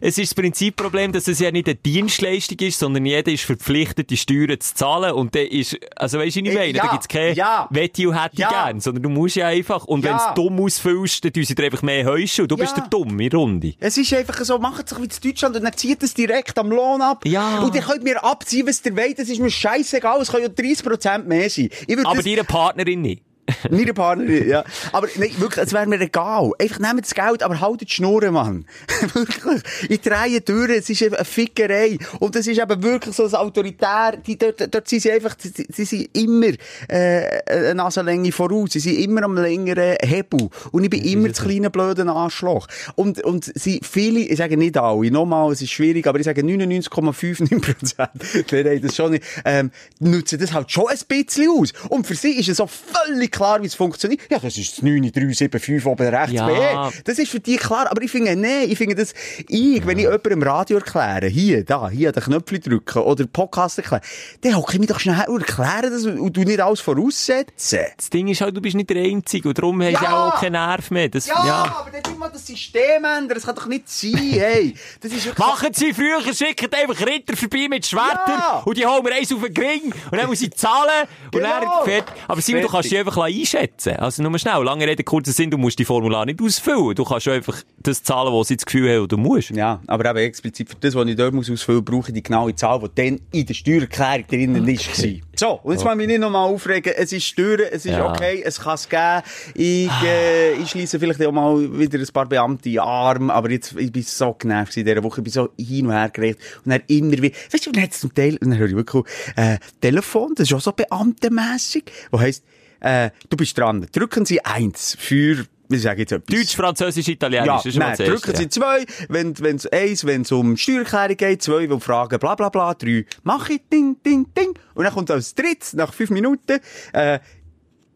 Es ist das Prinzipproblem, dass es ja nicht eine Dienstleistung ist, sondern jeder ist verpflichtet, die Steuern zu zahlen. Und dann ist, also weißt du, ich Äh, meine? ja, da gibt's keine ja. Wette und hätte Ja. gern, sondern du musst ja einfach, und Ja. wenn du dumm ausfüllst, dann tun sie dir einfach mehr heuschen und du bist Ja. der Dumm in der Runde. Es ist einfach so, macht es doch wie in Deutschland und dann zieht es direkt am Lohn ab. Ja. Und ihr könnt mir abziehen, was ihr wollt. Das ist mir scheißegal. Es können ja 30% mehr sein. Aber das, deine Partnerin nicht. Meine Partnerin, ja. Aber nein, wirklich, es wäre mir egal. Einfach nehmt das Geld, aber haltet die Schnurren, Mann. wirklich. Ich drehe durch, es ist eine Fickerei. Und es ist eben wirklich so ein Autoritär, die, dort, dort sind sie einfach, sie, sie sind immer, äh, eine Nasenlänge voraus. Sie sind immer am längeren Hebel. Und ich bin immer das kleine blöde Arschloch. Und, und sie, viele, ich sage nicht alle, nochmal, es ist schwierig, aber ich sage 99,59%. Nein, nein, das schon nicht, ähm, nutzen das halt schon ein bisschen aus. Und für sie ist es auch völlig klar, wie es funktioniert. Ja, das ist das 9375 oben rechts Ja. B. Das ist für die klar. Aber ich finde, nee, ich finde das, ich, wenn ich jemandem im Radio erkläre, hier, da, hier den Knöpfchen drücken oder Podcast erklären, dann hocke ich mich doch schnell und erkläre das und du nicht alles voraussetzen. Das Ding ist halt, du bist nicht der Einzige und darum hast du auch keinen Nerv mehr. Das, Ja, ja. aber dann wir das System ändern. Das kann doch nicht sein, hey. Das ist wirklich... Machen Sie früher, schicken einfach Ritter vorbei mit Schwertern Ja. und die holen mir eins auf den Ring und dann muss ich zahlen und Genau. dann fertig. Aber Simon, du kannst dich einfach einschätzen. Also nur schnell, lange Rede, kurzer Sinn, du musst die Formular nicht ausfüllen. Du kannst einfach das zahlen, was sie das Gefühl haben, du musst. Ja, aber eben explizit für das, was ich dort muss ausfüllen muss, brauche ich die genaue Zahl, die dann in der Steuererklärung drinnen war. So, und jetzt mal mich nicht nochmal aufregen. Es ist Steuern, es ist Ja. okay, es kann es geben. Ich, äh, ich schließe vielleicht auch mal wieder ein paar Beamte in den Arm, aber jetzt, ich bin so genervt in dieser Woche, ich bin so hin und her gerecht und dann immer wieder, weißt du, und dann hat es zum Teil, und dann höre ich wirklich, äh, Telefon, das ist auch so beamtenmässig, wo heisst, äh, du bist dran, drücken Sie eins für, wie sage ich jetzt etwas? Deutsch, Französisch, Italienisch, Ja, nein, drücken Sie zwei, wenn, wenn's eins, wenn's um Steuererklärung geht, zwei, wo fragen, bla, bla, bla, drei, mach ich, ding, ding, ding. Und dann kommt als drittes, nach fünf Minuten, äh,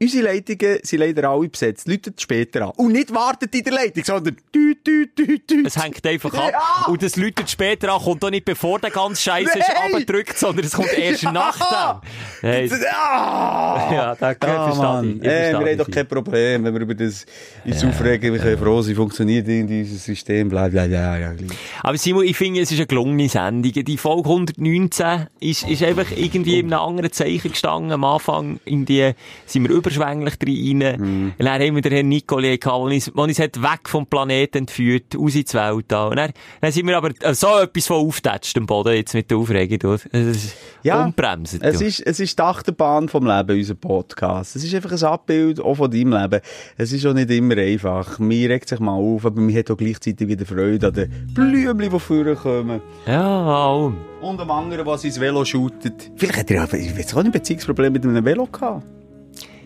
unsere Leitungen sind leider alle besetzt, läutet später an. Und nicht wartet in der Leitung, sondern tü, tü, tü, tü. Es hängt einfach ab. Ja. Und das läutet später an, kommt auch nicht bevor der ganze Scheiß ist abgedrückt, sondern es kommt erst Ja. nach dem. Hey, Ah! ja, da Ah, verstehe ich. ich. Äh, verstehe wir haben doch kein Problem, wenn wir über das uns aufregen. Wir können froh sein, funktioniert irgendwie unser System, bla, bla, bla, ja, gleich. Aber Simon, ich finde, es ist eine gelungene Sendung. Die Folge 119 ist, ist einfach irgendwie in einem anderen Zeichen gestanden. Am Anfang in die, sind wir überschwänglich drin. Mhm. Und dann haben wir den Herrn Nicole gehabt, der uns, uns hat weg vom Planeten entführt, raus ins Weltall. Und dann, dann sind wir aber äh, so etwas von aufgetatscht am Boden, jetzt mit der Aufregung. du. Es ist Ja, unbremsen. Es ist, es ist die Achterbahn vom Leben, unser Podcast. Es ist einfach ein Abbild auch von deinem Leben. Es ist auch nicht immer einfach. Mir regt sich mal auf, aber mir hat auch gleichzeitig wieder Freude an den Blümchen, die vorkommen. Ja, allem. Und am anderen, was ins Velo shootet. Vielleicht hat er ja, ich weiß auch nicht, Beziehungsproblem mit einem Velo gehabt.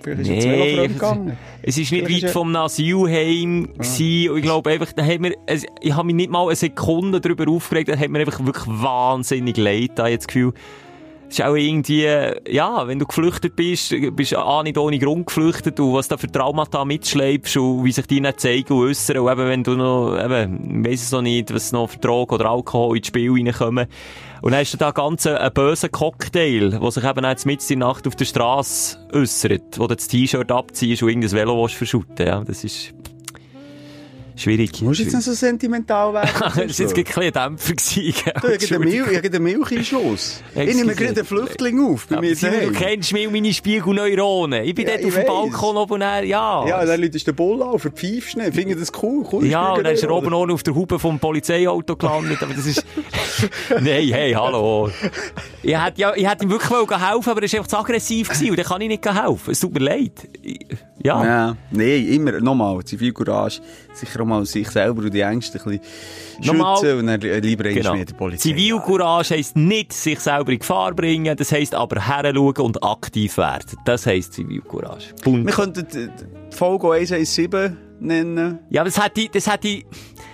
Vielleicht ist Nee, gegangen. es ist nicht Vielleicht weit vom Asylheim gewesen. Und ich glaube einfach, da haben wir, ich habe mich nicht mal eine Sekunde darüber aufgeregt, da hat mir einfach wirklich wahnsinnig leid, da jetzt das Gefühl. Ist auch irgendwie, ja, wenn du geflüchtet bist, bist du auch nicht ohne Grund geflüchtet und was da für Traumata mitschleibst und wie sich die nicht zeigen und äußern und eben, wenn du noch, eben, weiss es noch nicht, was noch für Drogen oder Alkohol ins Spiel reinkommen. Und dann hast du da ganz einen, bösen Cocktail, der sich eben jetzt mitten in der Nacht auf der Straße äußert, wo du das T-Shirt abziehst und irgendein Velo verschütten, ja, das ist schwierig. Musst jetzt noch so sentimental werden? das war jetzt ein Dämpfer gewesen? Du, den Milcheinschluss. Ich nehme gerade einen Flüchtling auf bei mir du kennst mich und meine Spiegelneuronen. Ich bin Ja, dort auf dem. Balkon oben und dann, ja. Ja, dann läutest du den Bull auf, verpfeifst ihn, finde das cool. cool Ja, und dann ist er oben ohne auf der Hupe vom Polizeiauto gelandet, aber das ist... Nein, hey, hallo. Ich hätte, ja, ich hätte ihm wirklich helfen aber er war einfach zu aggressiv gewesen und dann kann ich nicht helfen. Es tut mir leid. Ich- Ja. Ja, nein, immer, nochmal, Zivilcourage, sicher auch mal sich selber und die Ängste ein bisschen Nochmal- schützen und dann lieber Genau. mit der Polizei. Zivilcourage heisst nicht sich selber in Gefahr bringen, das heisst aber heranschauen und aktiv werden. Das heisst Zivilcourage. Punkt. Wir könnten die Folge 117 nennen. Ja, aber das hätte das hätte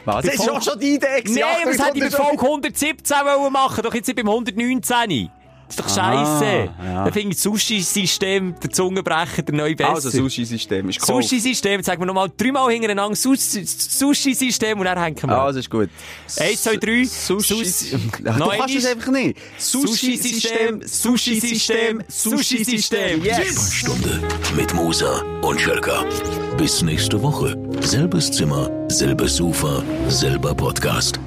Was? Das ist auch schon die Idee. Nein, aber das hätte ich bei Folge 117 wollen machen, doch jetzt nicht beim 119. Das ist doch scheisse. Ah, ja. Da finde ich das Sushi-System, der Zungenbrecher, der neue besser. Also, Sushi-System ist cool. Sushi-System, jetzt sagen wir nochmal dreimal hintereinander Sus- Sushi-System und dann hängen wir. Also, ist gut. Eins, zwei, drei. Sushi. Sus- Ach, du Noch kannst es einfach nicht. Sushi-System, Sushi-System, Sushi-System. Yes. Stunde mit Musa und Schelka. Bis nächste Woche. Selbes Zimmer, selbes Sofa, selber Podcast.